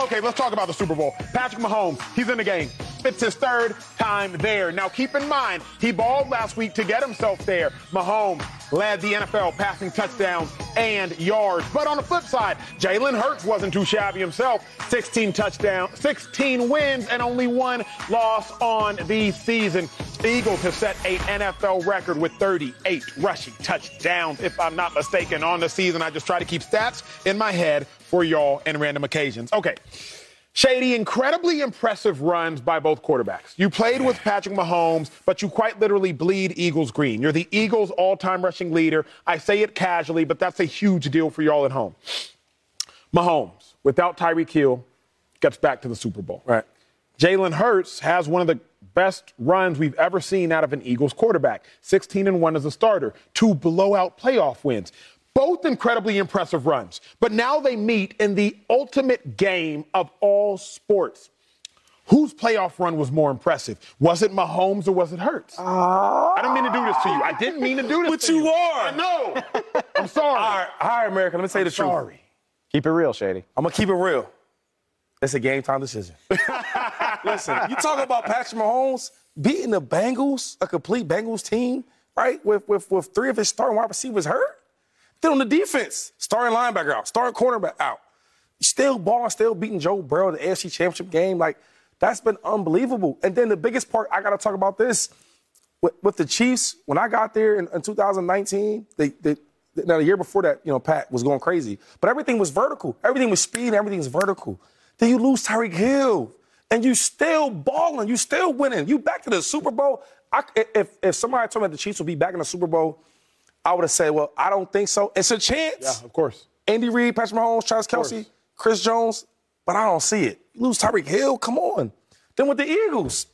Okay, let's talk about the Super Bowl. Patrick Mahomes, he's in the game. It's his third time there. Now, keep in mind, he balled last week to get himself there. Mahomes led the NFL passing touchdowns and yards. But on the flip side, Jalen Hurts wasn't too shabby himself. 16 touchdowns, 16 wins, and only one loss on the season. Eagles have set a NFL record with 38 rushing touchdowns, if I'm not mistaken, on the season. I just try to keep stats in my head for y'all and random occasions. Okay. Shady, incredibly impressive runs by both quarterbacks. You played with Patrick Mahomes, but you quite literally bleed Eagles green. You're the Eagles' all time rushing leader. I say it casually, but that's a huge deal for y'all at home. Mahomes, without Tyreek Hill, gets back to the Super Bowl. Right. Jalen Hurts has one of the best runs we've ever seen out of an Eagles quarterback 16 and 1 as a starter, two blowout playoff wins. Both incredibly impressive runs. But now they meet in the ultimate game of all sports. Whose playoff run was more impressive? Was it Mahomes or was it Hurts? Ah. I didn't mean to do this to you. I didn't mean to do this But to you you. are. I know. I'm sorry. All right, all right, America. Let me say the truth. sorry. Keep it real, Shady. I'm gonna keep it real. It's a game time decision. Listen, you talk about Patrick Mahomes beating the Bengals, a complete Bengals team, right? With with with three of his starting wide receivers hurt. Then on the defense, starting linebacker out, starting cornerback out. Still balling, still beating Joe Burrow the AFC Championship game. Like that's been unbelievable. And then the biggest part, I gotta talk about this with, with the Chiefs. When I got there in, in 2019, they, they now the year before that, you know, Pat was going crazy, but everything was vertical. Everything was speed. and Everything was vertical. Then you lose Tyreek Hill, and you still balling. You still winning. You back to the Super Bowl. I, if if somebody told me the Chiefs would be back in the Super Bowl, I would have said, well, I don't think so. It's a chance. Yeah, of course. Andy Reid, Patrick Mahomes, Travis. Kelce, Chris Jones, but I don't see it. You lose Tyreek Hill, come on. Then with the Eagles,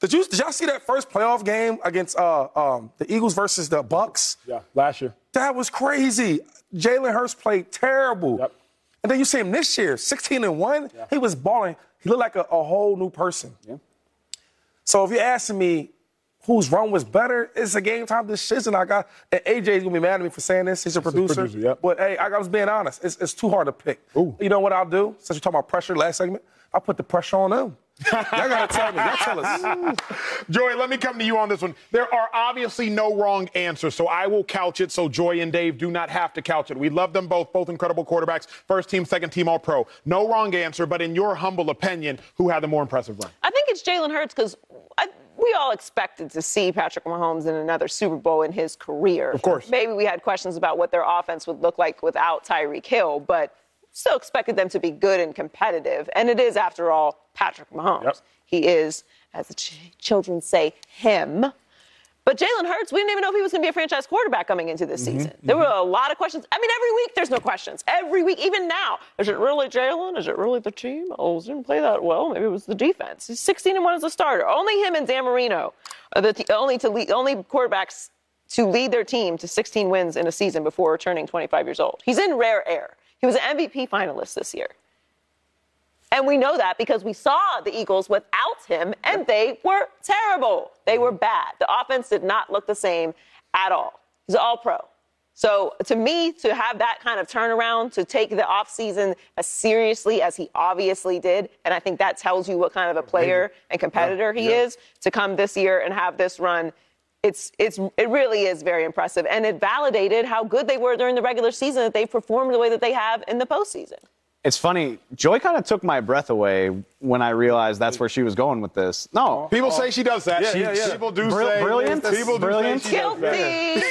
did you did y'all see that first playoff game against uh, um, the Eagles versus the Bucks? Yeah, last year. That was crazy. Jalen Hurts played terrible. Yep. And then you see him this year, 16 and 1. Yeah. He was balling. He looked like a, a whole new person. Yeah. So if you're asking me whose run was better, it's a game time decision. I got and AJ's gonna be mad at me for saying this. He's a producer. producer, yep. But hey, I was being honest. It's, it's too hard to pick. Ooh. You know what I'll do? Since we're talking about pressure last segment, I'll put the pressure on them. Y'all gotta tell me. Y'all tell us. Joy, let me come to you on this one. There are obviously no wrong answers, so I will couch it so Joy and Dave do not have to couch it. We love them both, both incredible quarterbacks, first team, second team, all pro. No wrong answer, but in your humble opinion, who had the more impressive run? I think it's Jalen Hurts because we all expected to see Patrick Mahomes in another Super Bowl in his career. Of course. Maybe we had questions about what their offense would look like without Tyreek Hill, but still expected them to be good and competitive. And it is, after all, Patrick Mahomes. Yep. He is, as the ch- children say, him. But Jalen Hurts, we didn't even know if he was going to be a franchise quarterback coming into this Mm-hmm, season. There were a lot of questions. I mean, every week there's no questions. Every week, even now, is it really Jalen? Is it really the team? Oh, he didn't play that well. Maybe it was the defense. He's 16 and one as a starter. Only him and Dan Marino are the t- only to lead, only quarterbacks to lead their team to 16 wins in a season before turning 25 years old. He's in rare air. He was an MVP finalist this year. And we know that because we saw the Eagles without him, and they were terrible. They mm-hmm. were bad. The offense did not look the same at all. He's all pro. So to me, to have that kind of turnaround, to take the offseason as seriously as he obviously did, and I think that tells you what kind of a player and competitor he is, to come this year and have this run, it's it's it really is very impressive. And it validated how good they were during the regular season that they performed the way that they have in the postseason. It's funny. Joy kind of took my breath away when I realized that's where she was going with this. No, People say she does that. Yeah, She- yeah, yeah. People do Brill- say brilliant. People do Brilliant. say she does that. Guilty.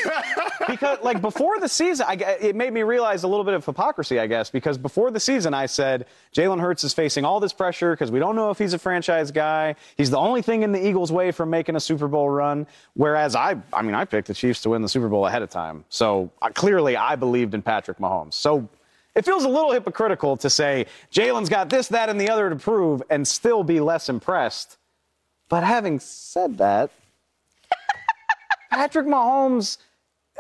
because like before the season, I, it made me realize a little bit of hypocrisy, I guess. Because before the season, I said Jalen Hurts is facing all this pressure because we don't know if he's a franchise guy. He's the only thing in the Eagles' way from making a Super Bowl run. Whereas I, I mean, I picked the Chiefs to win the Super Bowl ahead of time. So uh, clearly, I believed in Patrick Mahomes. So. It feels a little hypocritical to say Jalen's got this, that, and the other to prove and still be less impressed. But having said that, Patrick Mahomes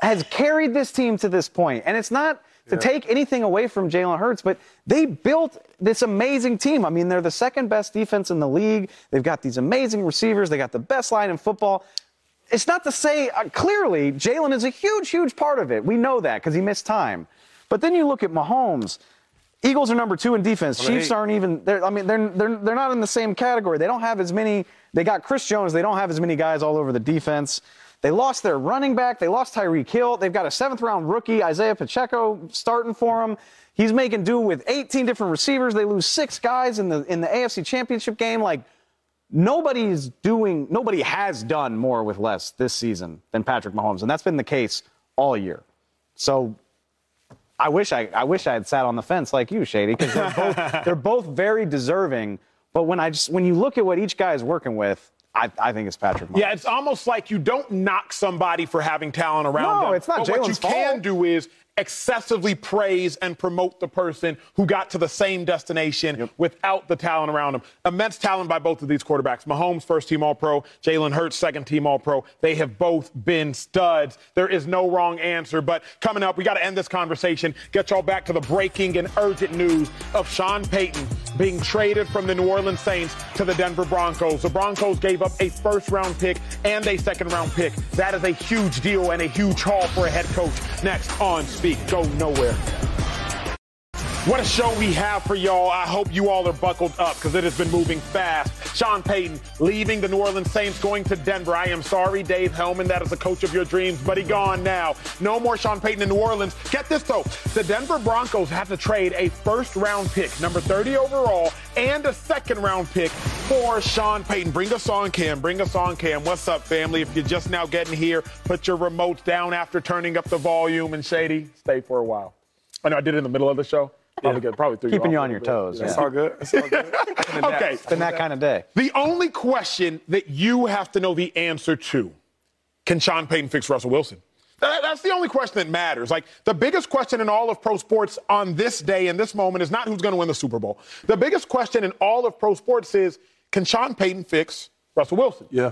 has carried this team to this point, and it's not to take anything away from Jalen Hurts, but they built this amazing team. I mean, they're the second best defense in the league. They've got these amazing receivers. They got the best line in football. It's not to say uh, clearly Jalen is a huge, huge part of it. We know that because he missed time. But then you look at Mahomes. Eagles are number two in defense. mean, Chiefs hey. aren't even. They're, I mean, they're, they're they're not in the same category. They don't have as many. They got Chris Jones. They don't have as many guys all over the defense. They lost their running back. They lost Tyreek Hill. They've got a seventh round rookie, Isaiah Pacheco, starting for them. He's making do with 18 different receivers. They lose six guys in the in the AFC Championship game. Like nobody's doing. Nobody has done more with less this season than Patrick Mahomes, and that's been the case all year. So I wish I, I wish I had sat on the fence like you, Shady, because they're both they're both very deserving. But when I just when you look at what each guy is working with, I, I think it's Patrick. Mahomes. Yeah, it's almost like you don't knock somebody for having talent around No, them. it's not But what you Jalen's can do is excessively praise and promote the person who got to the same destination without the talent around them. Immense talent by both of these quarterbacks. Mahomes, first team All Pro. Jalen Hurts, second team All Pro. They have both been studs. There is no wrong answer. But coming up, we got to end this conversation, get y'all back to the breaking and urgent news of Sean Payton being traded from the New Orleans Saints to the Denver Broncos. The Broncos gave up a first round pick and a second round pick. That is a huge deal and a huge haul for a head coach. Next on Go nowhere. What a show we have for y'all. I hope you all are buckled up because it has been moving fast. Sean Payton leaving the New Orleans Saints, going to Denver. I am sorry, Dave Helman. That is the coach of your dreams, but he gone now. No more Sean Payton in New Orleans. Get this though. The Denver Broncos have to trade a first round pick, number 30 overall, and a second round pick for Sean Payton. Bring us on, Cam. Bring us on, Cam. What's up, family? If you're just now getting here, put your remotes down after turning up the volume. And Shady, stay for a while. I know I did it in the middle of the show. Probably good. Probably threw Keeping you you on your little bit. toes. It's Yeah. all good. It's all good. Okay. It's been that kind of day. The only question that you have to know the answer to can Sean Payton fix Russell Wilson? That- that's the only question that matters. Like, the biggest question in all of pro sports on this day, in this moment, is not who's going to win the Super Bowl. The biggest question in all of pro sports is can Sean Payton fix Russell Wilson? Yeah.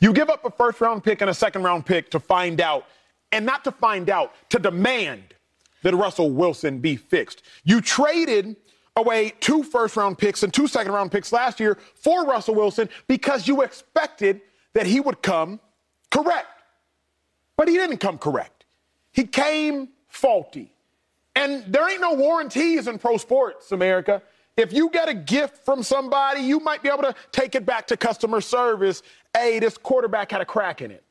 You give up a first round pick and a second round pick to find out, and not to find out, to demand that Russell Wilson be fixed. You traded away two first round picks and two second round picks last year for Russell Wilson because you expected that he would come correct. But he didn't come correct. He came faulty. And there ain't no warranties in pro sports, America. If you get a gift from somebody, you might be able to take it back to customer service. Hey, this quarterback had a crack in it.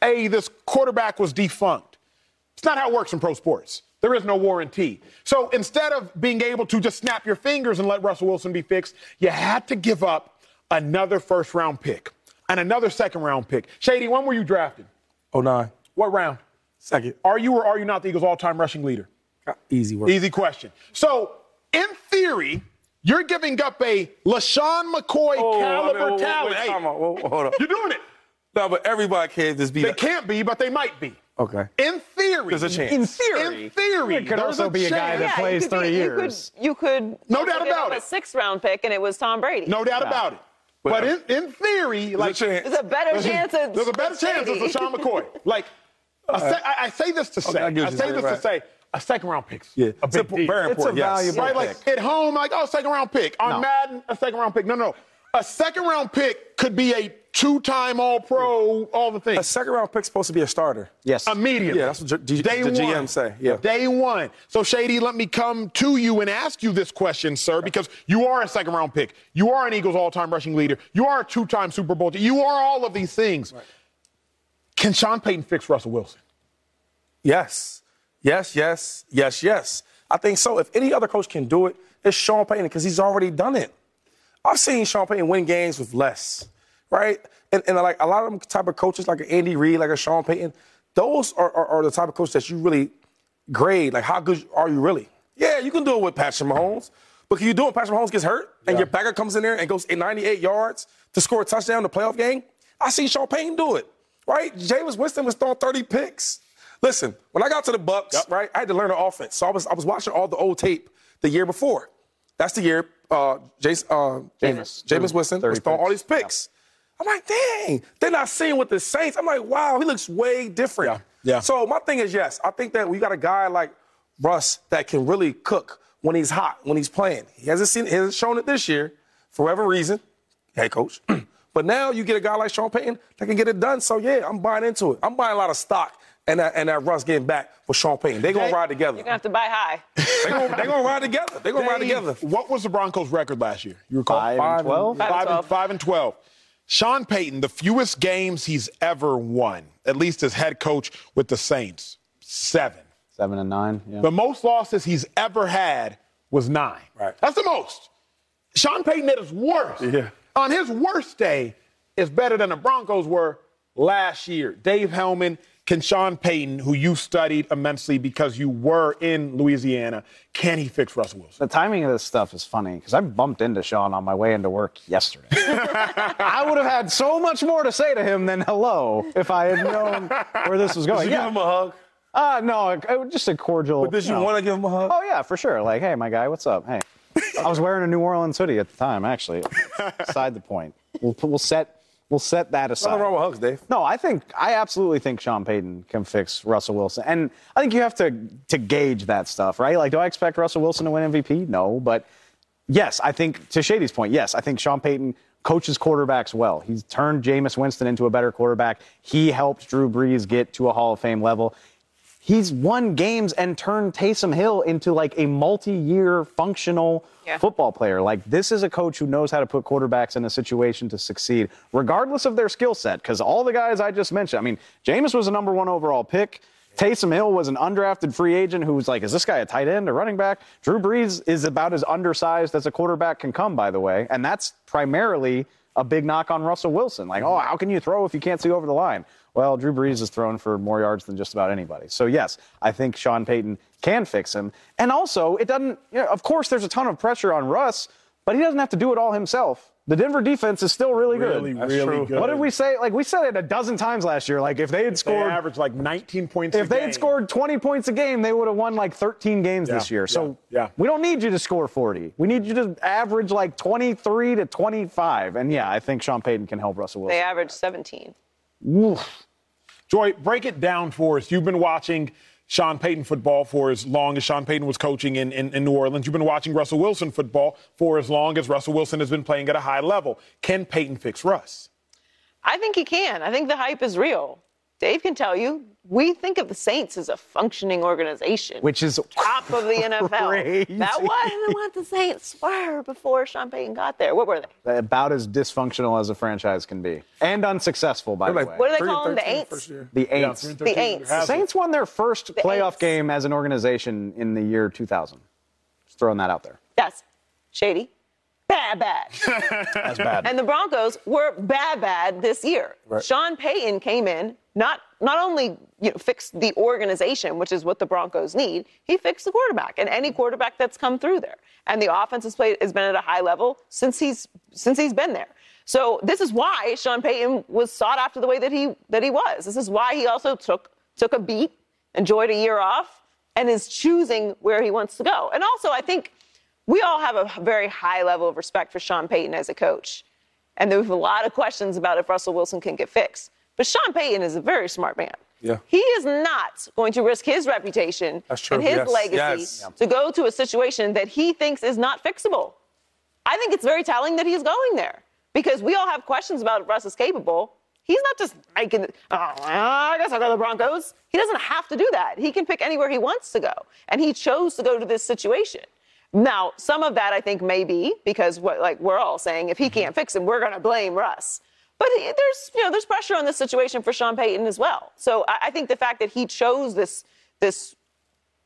Hey, this quarterback was defunct. It's not how it works in pro sports. There is no warranty. So instead of being able to just snap your fingers and let Russell Wilson be fixed, you had to give up another first round pick and another second round pick. Shady, when were you drafted? Oh nine. What round? Second. Are you or are you not the Eagles' all time rushing leader? Uh, easy work. Easy question. So, in theory, you're giving up a LeSean McCoy Oh, I caliber mean, wait, wait, talent. wait, Hey, time out. Whoa, whoa, hold up. you're doing it. No, but everybody can't just be. They that- can't be, but they might be. Okay. In theory. There's a chance. In theory. In theory. It could there's also be a guy chance. that you plays could three be- years. You could, you could No doubt about it. A sixth round pick, and it was Tom Brady. No doubt about it. But- But in, in theory, like, There's a chance. There's a better chance. It's There's a better chance Brady. it's LeSean McCoy. Like, a se- I, I say this to say, I I say this right. to say, a second round pick's Yeah. a It's big a- deal. very It's a important. yes. valuable Right, like at home, like, oh, second round pick. On No. Madden, a second round pick. No, no. A second round pick could be a two time All Pro, all the things. A second round pick's supposed to be a starter. Yes. Immediately. Yeah, that's what G- G- Day the GM one. say, yeah. Day one. So, Shady, let me come to you and ask you this question, sir, because you are a second round pick. You are an Eagles all time rushing leader. You are a two time Super Bowl. You are all of these things. Can Sean Payton fix Russell Wilson? Yes. Yes, yes, yes, yes. I think so. If any other coach can do it, it's Sean Payton because he's already done it. I've seen Sean Payton win games with less, right? And, and like a lot of them type of coaches, like an Andy Reid, like a Sean Payton, those are, are, are the type of coaches that you really grade. Like, how good are you really? Yeah, you can do it with Patrick Mahomes, but can you do it when Patrick Mahomes gets hurt and your backup comes in there and goes 98 yards to score a touchdown in the playoff game? I see Sean Payton do it, right? Jameis Winston was throwing 30 picks. Listen, when I got to the Bucks, right, I had to learn the offense. So I was I was watching all the old tape the year before. That's the year uh, Jace, uh, Jameis. Jameis Winston 30 was throwing all these picks. picks. I'm like, dang, they're not seeing with the Saints. I'm like, wow, he looks way different. Yeah, yeah. So my thing is, yes, I think that we got a guy like Russ that can really cook when he's hot, when he's playing. He hasn't seen, he hasn't shown it this year for whatever reason. Hey, coach. but now you get a guy like Sean Payton that can get it done. So yeah, I'm buying into it. I'm buying a lot of stock and that, and that Russ getting back with Sean Payton. They're going to ride together. You're gonna have to buy high. They're going to ride together. They're going to ride together. What was the Broncos' record last year? You recall? Five, Five and and- twelve. Five and Five and, 12. five and 12. Sean Payton, the fewest games he's ever won, at least as head coach with the Saints, seven. Seven and nine. Yeah. The most losses he's ever had was nine. Right. That's the most. Sean Payton at his worst. Yeah. On his worst day is better than the Broncos were last year. Dave Helman, can Sean Payton, who you studied immensely because you were in Louisiana, can he fix Russell Wilson? The timing of this stuff is funny because I bumped into Sean on my way into work yesterday. I would have had so much more to say to him than hello if I had known where this was going. Did you yeah. give him a hug? Uh, no, it- just a cordial. But did you know. want to give him a hug? Oh yeah, for sure. Like, hey, my guy, what's up? Hey, I was wearing a New Orleans hoodie at the time. Actually, beside the point. We'll we'll set we'll set that aside. Nothing wrong with hugs, Dave. No, I think I absolutely think Sean Payton can fix Russell Wilson, and I think you have to to gauge that stuff, right? Like, do I expect Russell Wilson to win MVP? No, but yes, I think to Shady's point, yes, I think Sean Payton coaches quarterbacks well. He's turned Jameis Winston into a better quarterback. He helped Drew Brees get to a Hall of Fame level. He's won games and turned Taysom Hill into like a multi-year functional Yeah. football player. Like this is a coach who knows how to put quarterbacks in a situation to succeed, regardless of their skill set. Because all the guys I just mentioned, I mean, Jameis was a number one overall pick. Taysom Hill was an undrafted free agent who was like, is this guy a tight end or running back? Drew Brees is about as undersized as a quarterback can come, by the way. And that's primarily a big knock on Russell Wilson. Like, oh, how can you throw if you can't see over the line? Well, Drew Brees has thrown for more yards than just about anybody. So, yes, I think Sean Payton can fix him. And also, it doesn't, you know, of course, there's a ton of pressure on Russ, but he doesn't have to do it all himself. The Denver defense is still really, Really, good. really true. good. What did we say? Like, we said it a dozen times last year. Like, if they had They scored averaged like 19 points a if they had scored 20 points a game, they would have won like 13 games this year. So yeah, yeah. we don't need you to score 40. We need you to average like 23 to 25. And yeah, I think Sean Payton can help Russell Wilson. They Wilson. averaged 17. Oof. Joy, break it down for us. You've been watching Sean Payton football for as long as Sean Payton was coaching in, in, in New Orleans. You've been watching Russell Wilson football for as long as Russell Wilson has been playing at a high level. Can Payton fix Russ? I think he can. I think the hype is real. Dave can tell you, we think of the Saints as a functioning organization. Which is top of the NFL. crazy. That wasn't what the Saints were before Sean Payton got there. What were they? about as dysfunctional as a franchise can be. And unsuccessful, by the Like, way. What do they call them? The 13 Aints? first year. the Aints. The Aints. The Saints won their first playoff Aints. game as an organization in the year 2000. Just throwing that out there. That's shady. Bad, bad. That's bad. and the Broncos were bad, bad this year. Right. Sean Payton came in, not not only you know, fixed the organization, which is what the Broncos need, he fixed the quarterback and any quarterback that's come through there. And the offense has played has been at a high level since he's since he's been there. So this is why Sean Payton was sought after the way that he that he was. This is why he also took took a beat, enjoyed a year off, and is choosing where he wants to go. And also, I think we all have a very high level of respect for Sean Payton as a coach. And there's a lot of questions about if Russell Wilson can get fixed. But Sean Payton is a very smart man. Yeah. He is not going to risk his reputation and his Yes. legacy Yes. to go to a situation that he thinks is not fixable. I think it's very telling that he's going there because we all have questions about if Russ is capable. He's not just making, oh, I guess I'll go to the Broncos. He doesn't have to do that. He can pick anywhere he wants to go. And he chose to go to this situation. Now, some of that I think may be because what, like we're all saying, if he mm-hmm. can't fix him, we're going to blame Russ. But there's, you know, there's pressure on this situation for Sean Payton as well. So I, I think the fact that he chose this, this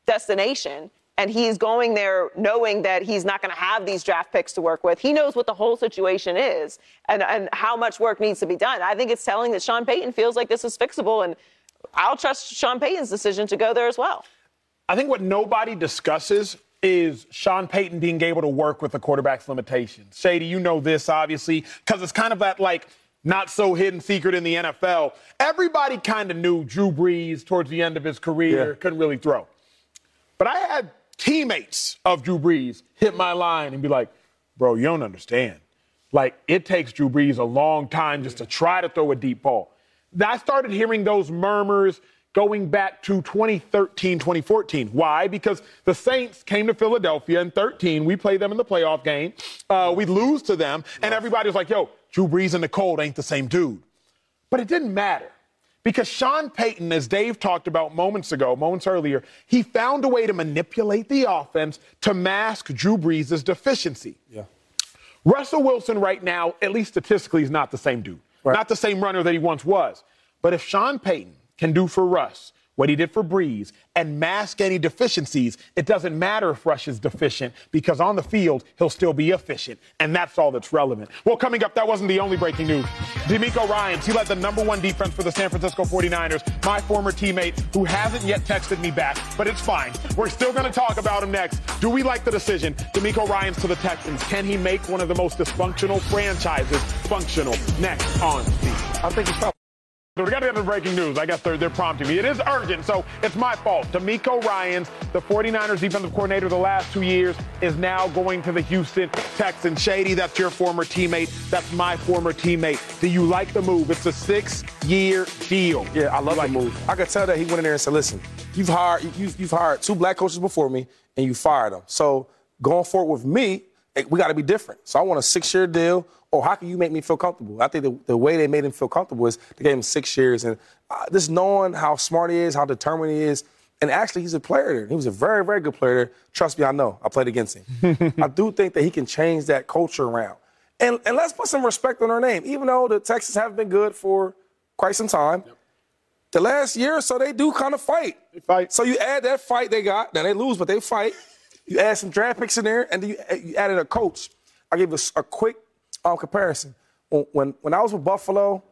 destination and he's going there knowing that he's not going to have these draft picks to work with. He knows what the whole situation is and, and how much work needs to be done. I think it's telling that Sean Payton feels like this is fixable, and I'll trust Sean Payton's decision to go there as well. I think what nobody discusses is Sean Payton being able to work with the quarterback's limitations. Shady, you know this obviously, because it's kind of that like not so hidden secret in the NFL. Everybody kind of knew Drew Brees towards the end of his career Yeah. couldn't really throw. But I had teammates of Drew Brees hit my line and be like, bro, you don't understand. Like, it takes Drew Brees a long time just to try to throw a deep ball. I started hearing those murmurs going back to 2013, 2014. Why? Because the Saints came to Philadelphia in 13. We played them in the playoff game. Uh, we lose to them, and everybody was like, yo, Drew Brees and the cold ain't the same dude. But it didn't matter Because Sean Payton, as Dave talked about moments ago, moments earlier, he found a way to manipulate the offense to mask Drew Brees' deficiency. Yeah. Russell Wilson, right now, at least statistically, is not the same dude. Right. Not the same runner that he once was. But if Sean Payton can do for Russ what he did for Brees, and mask any deficiencies, it doesn't matter if Russ is deficient because on the field, he'll still be efficient. And that's all that's relevant. Well, coming up, that wasn't the only breaking news. DeMeco Ryans, he led the number one defense for the San Francisco 49ers, my former teammate who hasn't yet texted me back, but it's fine. We're still going to talk about him next. Do we like the decision? DeMeco Ryans to the Texans. Can he make one of the most dysfunctional franchises functional? Next on Speak. I think he's probably. We got to get to the breaking news. I guess they're, they're prompting me. It is urgent, so it's my fault. DeMeco Ryans, the 49ers defensive coordinator the last two years, is now going to the Houston Texans. Shady, that's your former teammate. That's my former teammate. Do you like the move? It's a six-year deal. Yeah, I love like the move. I could tell that he went in there and said, "Listen, you've hired you, you've hired two black coaches before me, and you fired them. So going forward with me, we got to be different. So I want a six-year deal. Or how can you make me feel comfortable? I think the, the way they made him feel comfortable is they gave him six years, and uh, just knowing how smart he is, how determined he is." And actually, he's a player there. He was a very, very good player there. Trust me, I know. I played against him. I do think that he can change that culture around. And, and let's put some respect on our name. Even though the Texans have been good for quite some time, the last year or so they do kind of fight. They fight. So you add that fight they got. Now they lose, but they fight. You add some draft picks in there, and then you, you added a coach. I'll give you a, a quick um, comparison. When, when I was with Buffalo,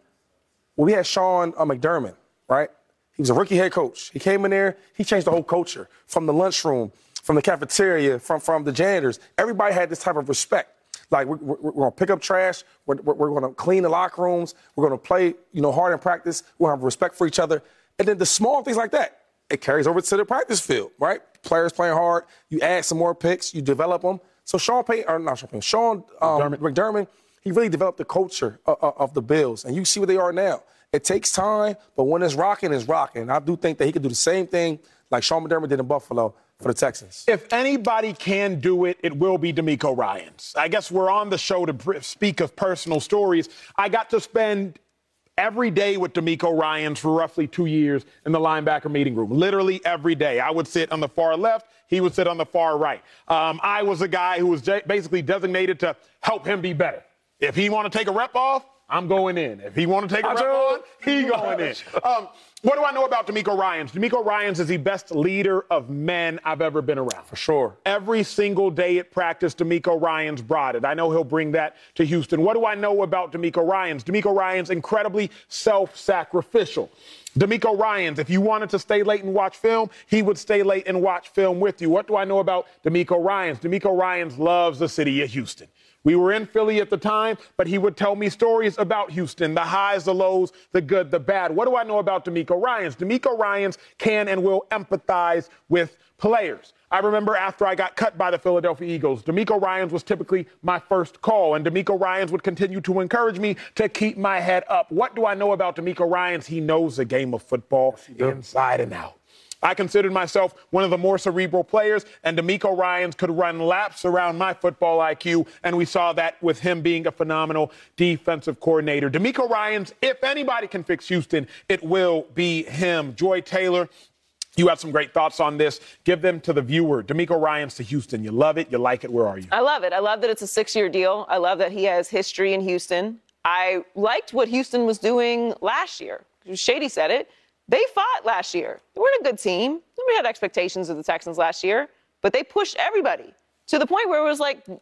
we had Sean uh, McDermott, right? He was a rookie head coach. He came in there, he changed the whole culture from the lunchroom, from the cafeteria, from, from the janitors. Everybody had this type of respect. Like, we're, we're, to pick up trash, we're, we're, to clean the locker rooms, we're to play, you know, hard in practice, we're to have respect for each other. And then the small things like that, it carries over to the practice field, right? Players playing hard, you add some more picks, you develop them. So Sean Payton, or not Sean Payton, Sean um, McDermott. McDermott, he really developed the culture of, of the Bills, and you see where they are now. It takes time, but when it's rocking, it's rocking. I do think that he could do the same thing like Sean McDermott did in Buffalo for the Texans. If anybody can do it, it will be DeMeco Ryans. I guess we're on the show to speak of personal stories. I got to spend every day with DeMeco Ryans for roughly two years in the linebacker meeting room. Literally every day. I would sit on the far left. He would sit on the far right. Um, I was a guy who was basically designated to help him be better. If he want to take a rep off, I'm going in. If he want to take a Acho. on, he going in. Um, what do I know about DeMeco Ryans? DeMeco Ryans is the best leader of men I've ever been around. For sure. Every single day at practice, DeMeco Ryans brought it. I know he'll bring that to Houston. What do I know about DeMeco Ryans? DeMeco Ryans incredibly self-sacrificial. DeMeco Ryans, if you wanted to stay late and watch film, he would stay late and watch film with you. What do I know about DeMeco Ryans? DeMeco Ryans loves the city of Houston. We were in Philly at the time, but he would tell me stories about Houston, the highs, the lows, the good, the bad. What do I know about DeMeco Ryans? DeMeco Ryans can and will empathize with players. I remember after I got cut by the Philadelphia Eagles, DeMeco Ryans was typically my first call, and DeMeco Ryans would continue to encourage me to keep my head up. What do I know about DeMeco Ryans? He knows the game of football inside and out. I considered myself one of the more cerebral players, and DeMeco Ryans could run laps around my football IQ, and we saw that with him being a phenomenal defensive coordinator. DeMeco Ryans, if anybody can fix Houston, it will be him. Joy Taylor, you have some great thoughts on this. Give them to the viewer. DeMeco Ryans to Houston. You love it. You like it. Where are you? I love it. I love that it's a six year deal. I love that he has history in Houston. I liked what Houston was doing last year. Shady said it. They fought last year. They weren't a good team. Nobody had expectations of the Texans last year, but they pushed everybody to the point where it was like, of,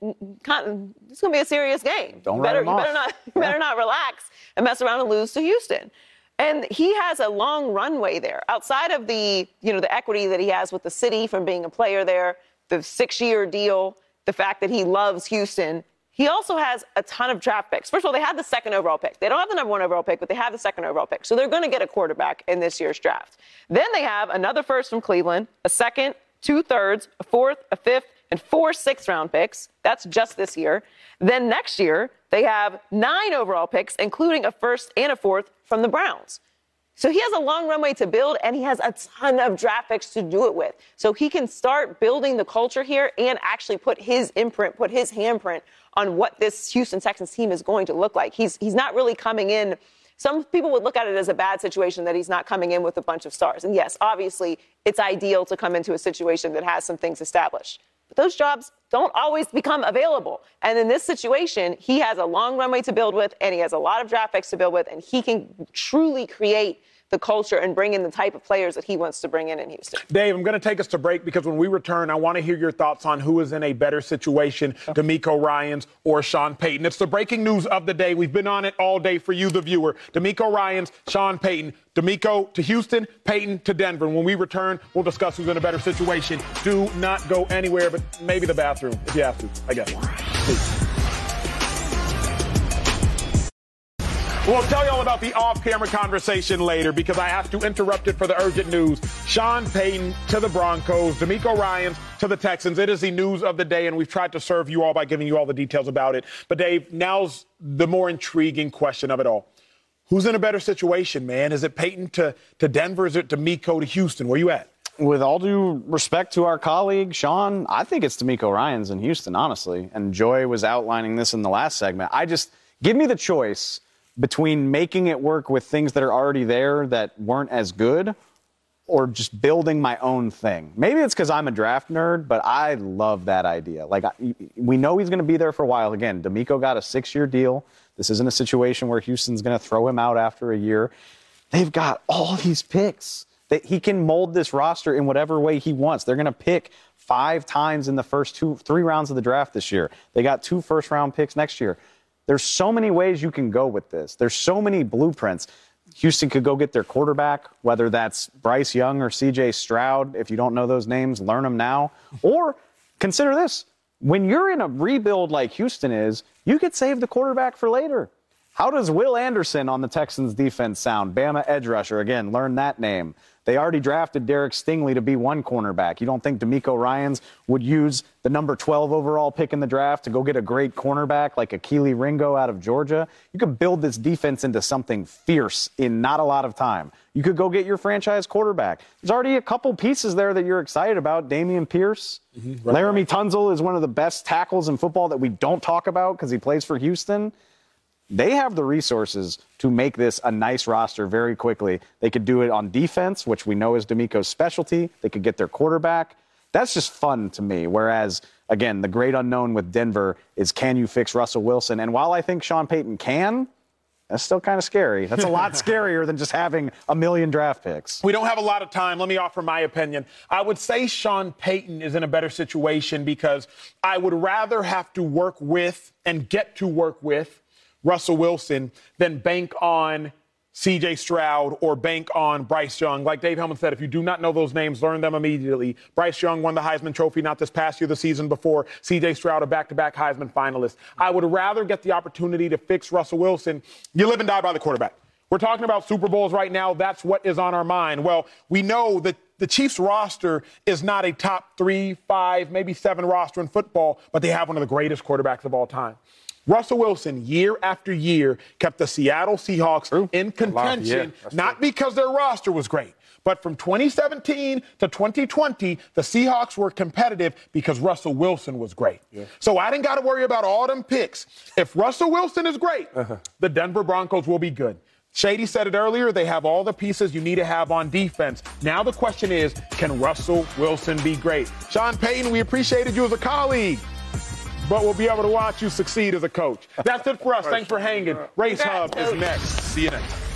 it's going to be a serious game. Don't you better, you better not, you better not relax and mess around and lose to Houston. And he has a long runway there. Outside of the, you know, the equity that he has with the city from being a player there, the six-year deal, the fact that he loves Houston, he also has a ton of draft picks. First of all, they have the second overall pick. They don't have the number one overall pick, but they have the second overall pick. So they're going to get a quarterback in this year's draft. Then they have another first from Cleveland, a second, two thirds, a fourth, a fifth, and four sixth round picks. That's just this year. Then next year, they have nine overall picks, including a first and a fourth from the Browns. So he has a long runway to build, and he has a ton of draft picks to do it with. So he can start building the culture here and actually put his imprint, put his handprint on what this Houston Texans team is going to look like. He's he's not really coming in some people would look at it as a bad situation that he's not coming in with a bunch of stars. And yes, obviously, it's ideal to come into a situation that has some things established. But those jobs don't always become available. And in this situation, he has a long runway to build with, and he has a lot of draft picks to build with, and he can truly create the culture and bring in the type of players that he wants to bring in in Houston. Dave, I'm going to take us to break because when we return, I want to hear your thoughts on who is in a better situation, DeMeco Ryans or Sean Payton. It's the breaking news of the day. We've been on it all day for you, the viewer. DeMeco Ryans, Sean Payton. DeMeco to Houston, Payton to Denver. When we return, we'll discuss who's in a better situation. Do not go anywhere, but maybe the bathroom if you have to, I guess. Please. We'll tell you all about the off-camera conversation later because I have to interrupt it for the urgent news. Sean Payton to the Broncos, DeMeco Ryans to the Texans. It is the news of the day, and we've tried to serve you all by giving you all the details about it. But Dave, now's the more intriguing question of it all. Who's in a better situation, man? Is it Payton to, to Denver? Is it DeMeco to Houston? Where you at? With all due respect to our colleague, Sean, I think it's DeMeco Ryans in Houston, honestly. And Joy was outlining this in the last segment. I just give me the choice between making it work with things that are already there that weren't as good or just building my own thing. Maybe it's because I'm a draft nerd, but I love that idea. Like, we know he's going to be there for a while. Again, DeMeco got a six year deal. This isn't a situation where Houston's going to throw him out after a year. They've got all these picks. That he can mold this roster in whatever way he wants. They're going to pick five times in the first two, three rounds of the draft this year. They got two first round picks next year. There's so many ways you can go with this. There's so many blueprints. Houston could go get their quarterback, whether that's Bryce Young or CJ Stroud. If you don't know those names, learn them now. Or consider this when you're in a rebuild like Houston is, you could save the quarterback for later. How does Will Anderson on the Texans defense sound? Bama edge rusher. Again, learn that name. They already drafted Derek Stingley to be one cornerback. You don't think DeMeco Ryans would use the number 12 overall pick in the draft to go get a great cornerback like Kelee Ringo out of Georgia? You could build this defense into something fierce in not a lot of time. You could go get your franchise quarterback. There's already a couple pieces there that you're excited about. Dameon Pierce. Mm-hmm, right. Laremy Tunsil is one of the best tackles in football that we don't talk about because he plays for Houston they have the resources to make this a nice roster very quickly. They could do it on defense, which we know is DeMeco's specialty. They could get their quarterback. That's just fun to me. Whereas, again, the great unknown with Denver is can you fix Russell Wilson? And while I think Sean Payton can, that's still kind of scary. That's a lot scarier than just having a million draft picks. We don't have a lot of time. Let me offer my opinion. I would say Sean Payton is in a better situation because I would rather have to work with and get to work with Russell Wilson than bank on CJ Stroud or bank on Bryce Young. Like Dave Helman said, if you do not know those names, learn them immediately. Bryce Young won the Heisman Trophy not this past year, the season before. CJ Stroud, a back to back Heisman finalist. I would rather get the opportunity to fix Russell Wilson. You live and die by the quarterback. We're talking about Super Bowls right now. That's what is on our mind. Well, we know that the Chiefs roster is not a top three, five, maybe seven roster in football, but they have one of the greatest quarterbacks of all time. Russell Wilson, year after year, kept the Seattle Seahawks True. in contention, not true. because their roster was great. But from 2017 to 2020, the Seahawks were competitive because Russell Wilson was great. Yeah. So I didn't got to worry about all them picks. If Russell Wilson is great, uh-huh. the Denver Broncos will be good. Shady said it earlier, they have all the pieces you need to have on defense. Now the question is, can Russell Wilson be great? Sean Payton, we appreciated you as a colleague but we'll be able to watch you succeed as a coach. That's it for us. Thanks for hanging. Race Hub is next. See you next.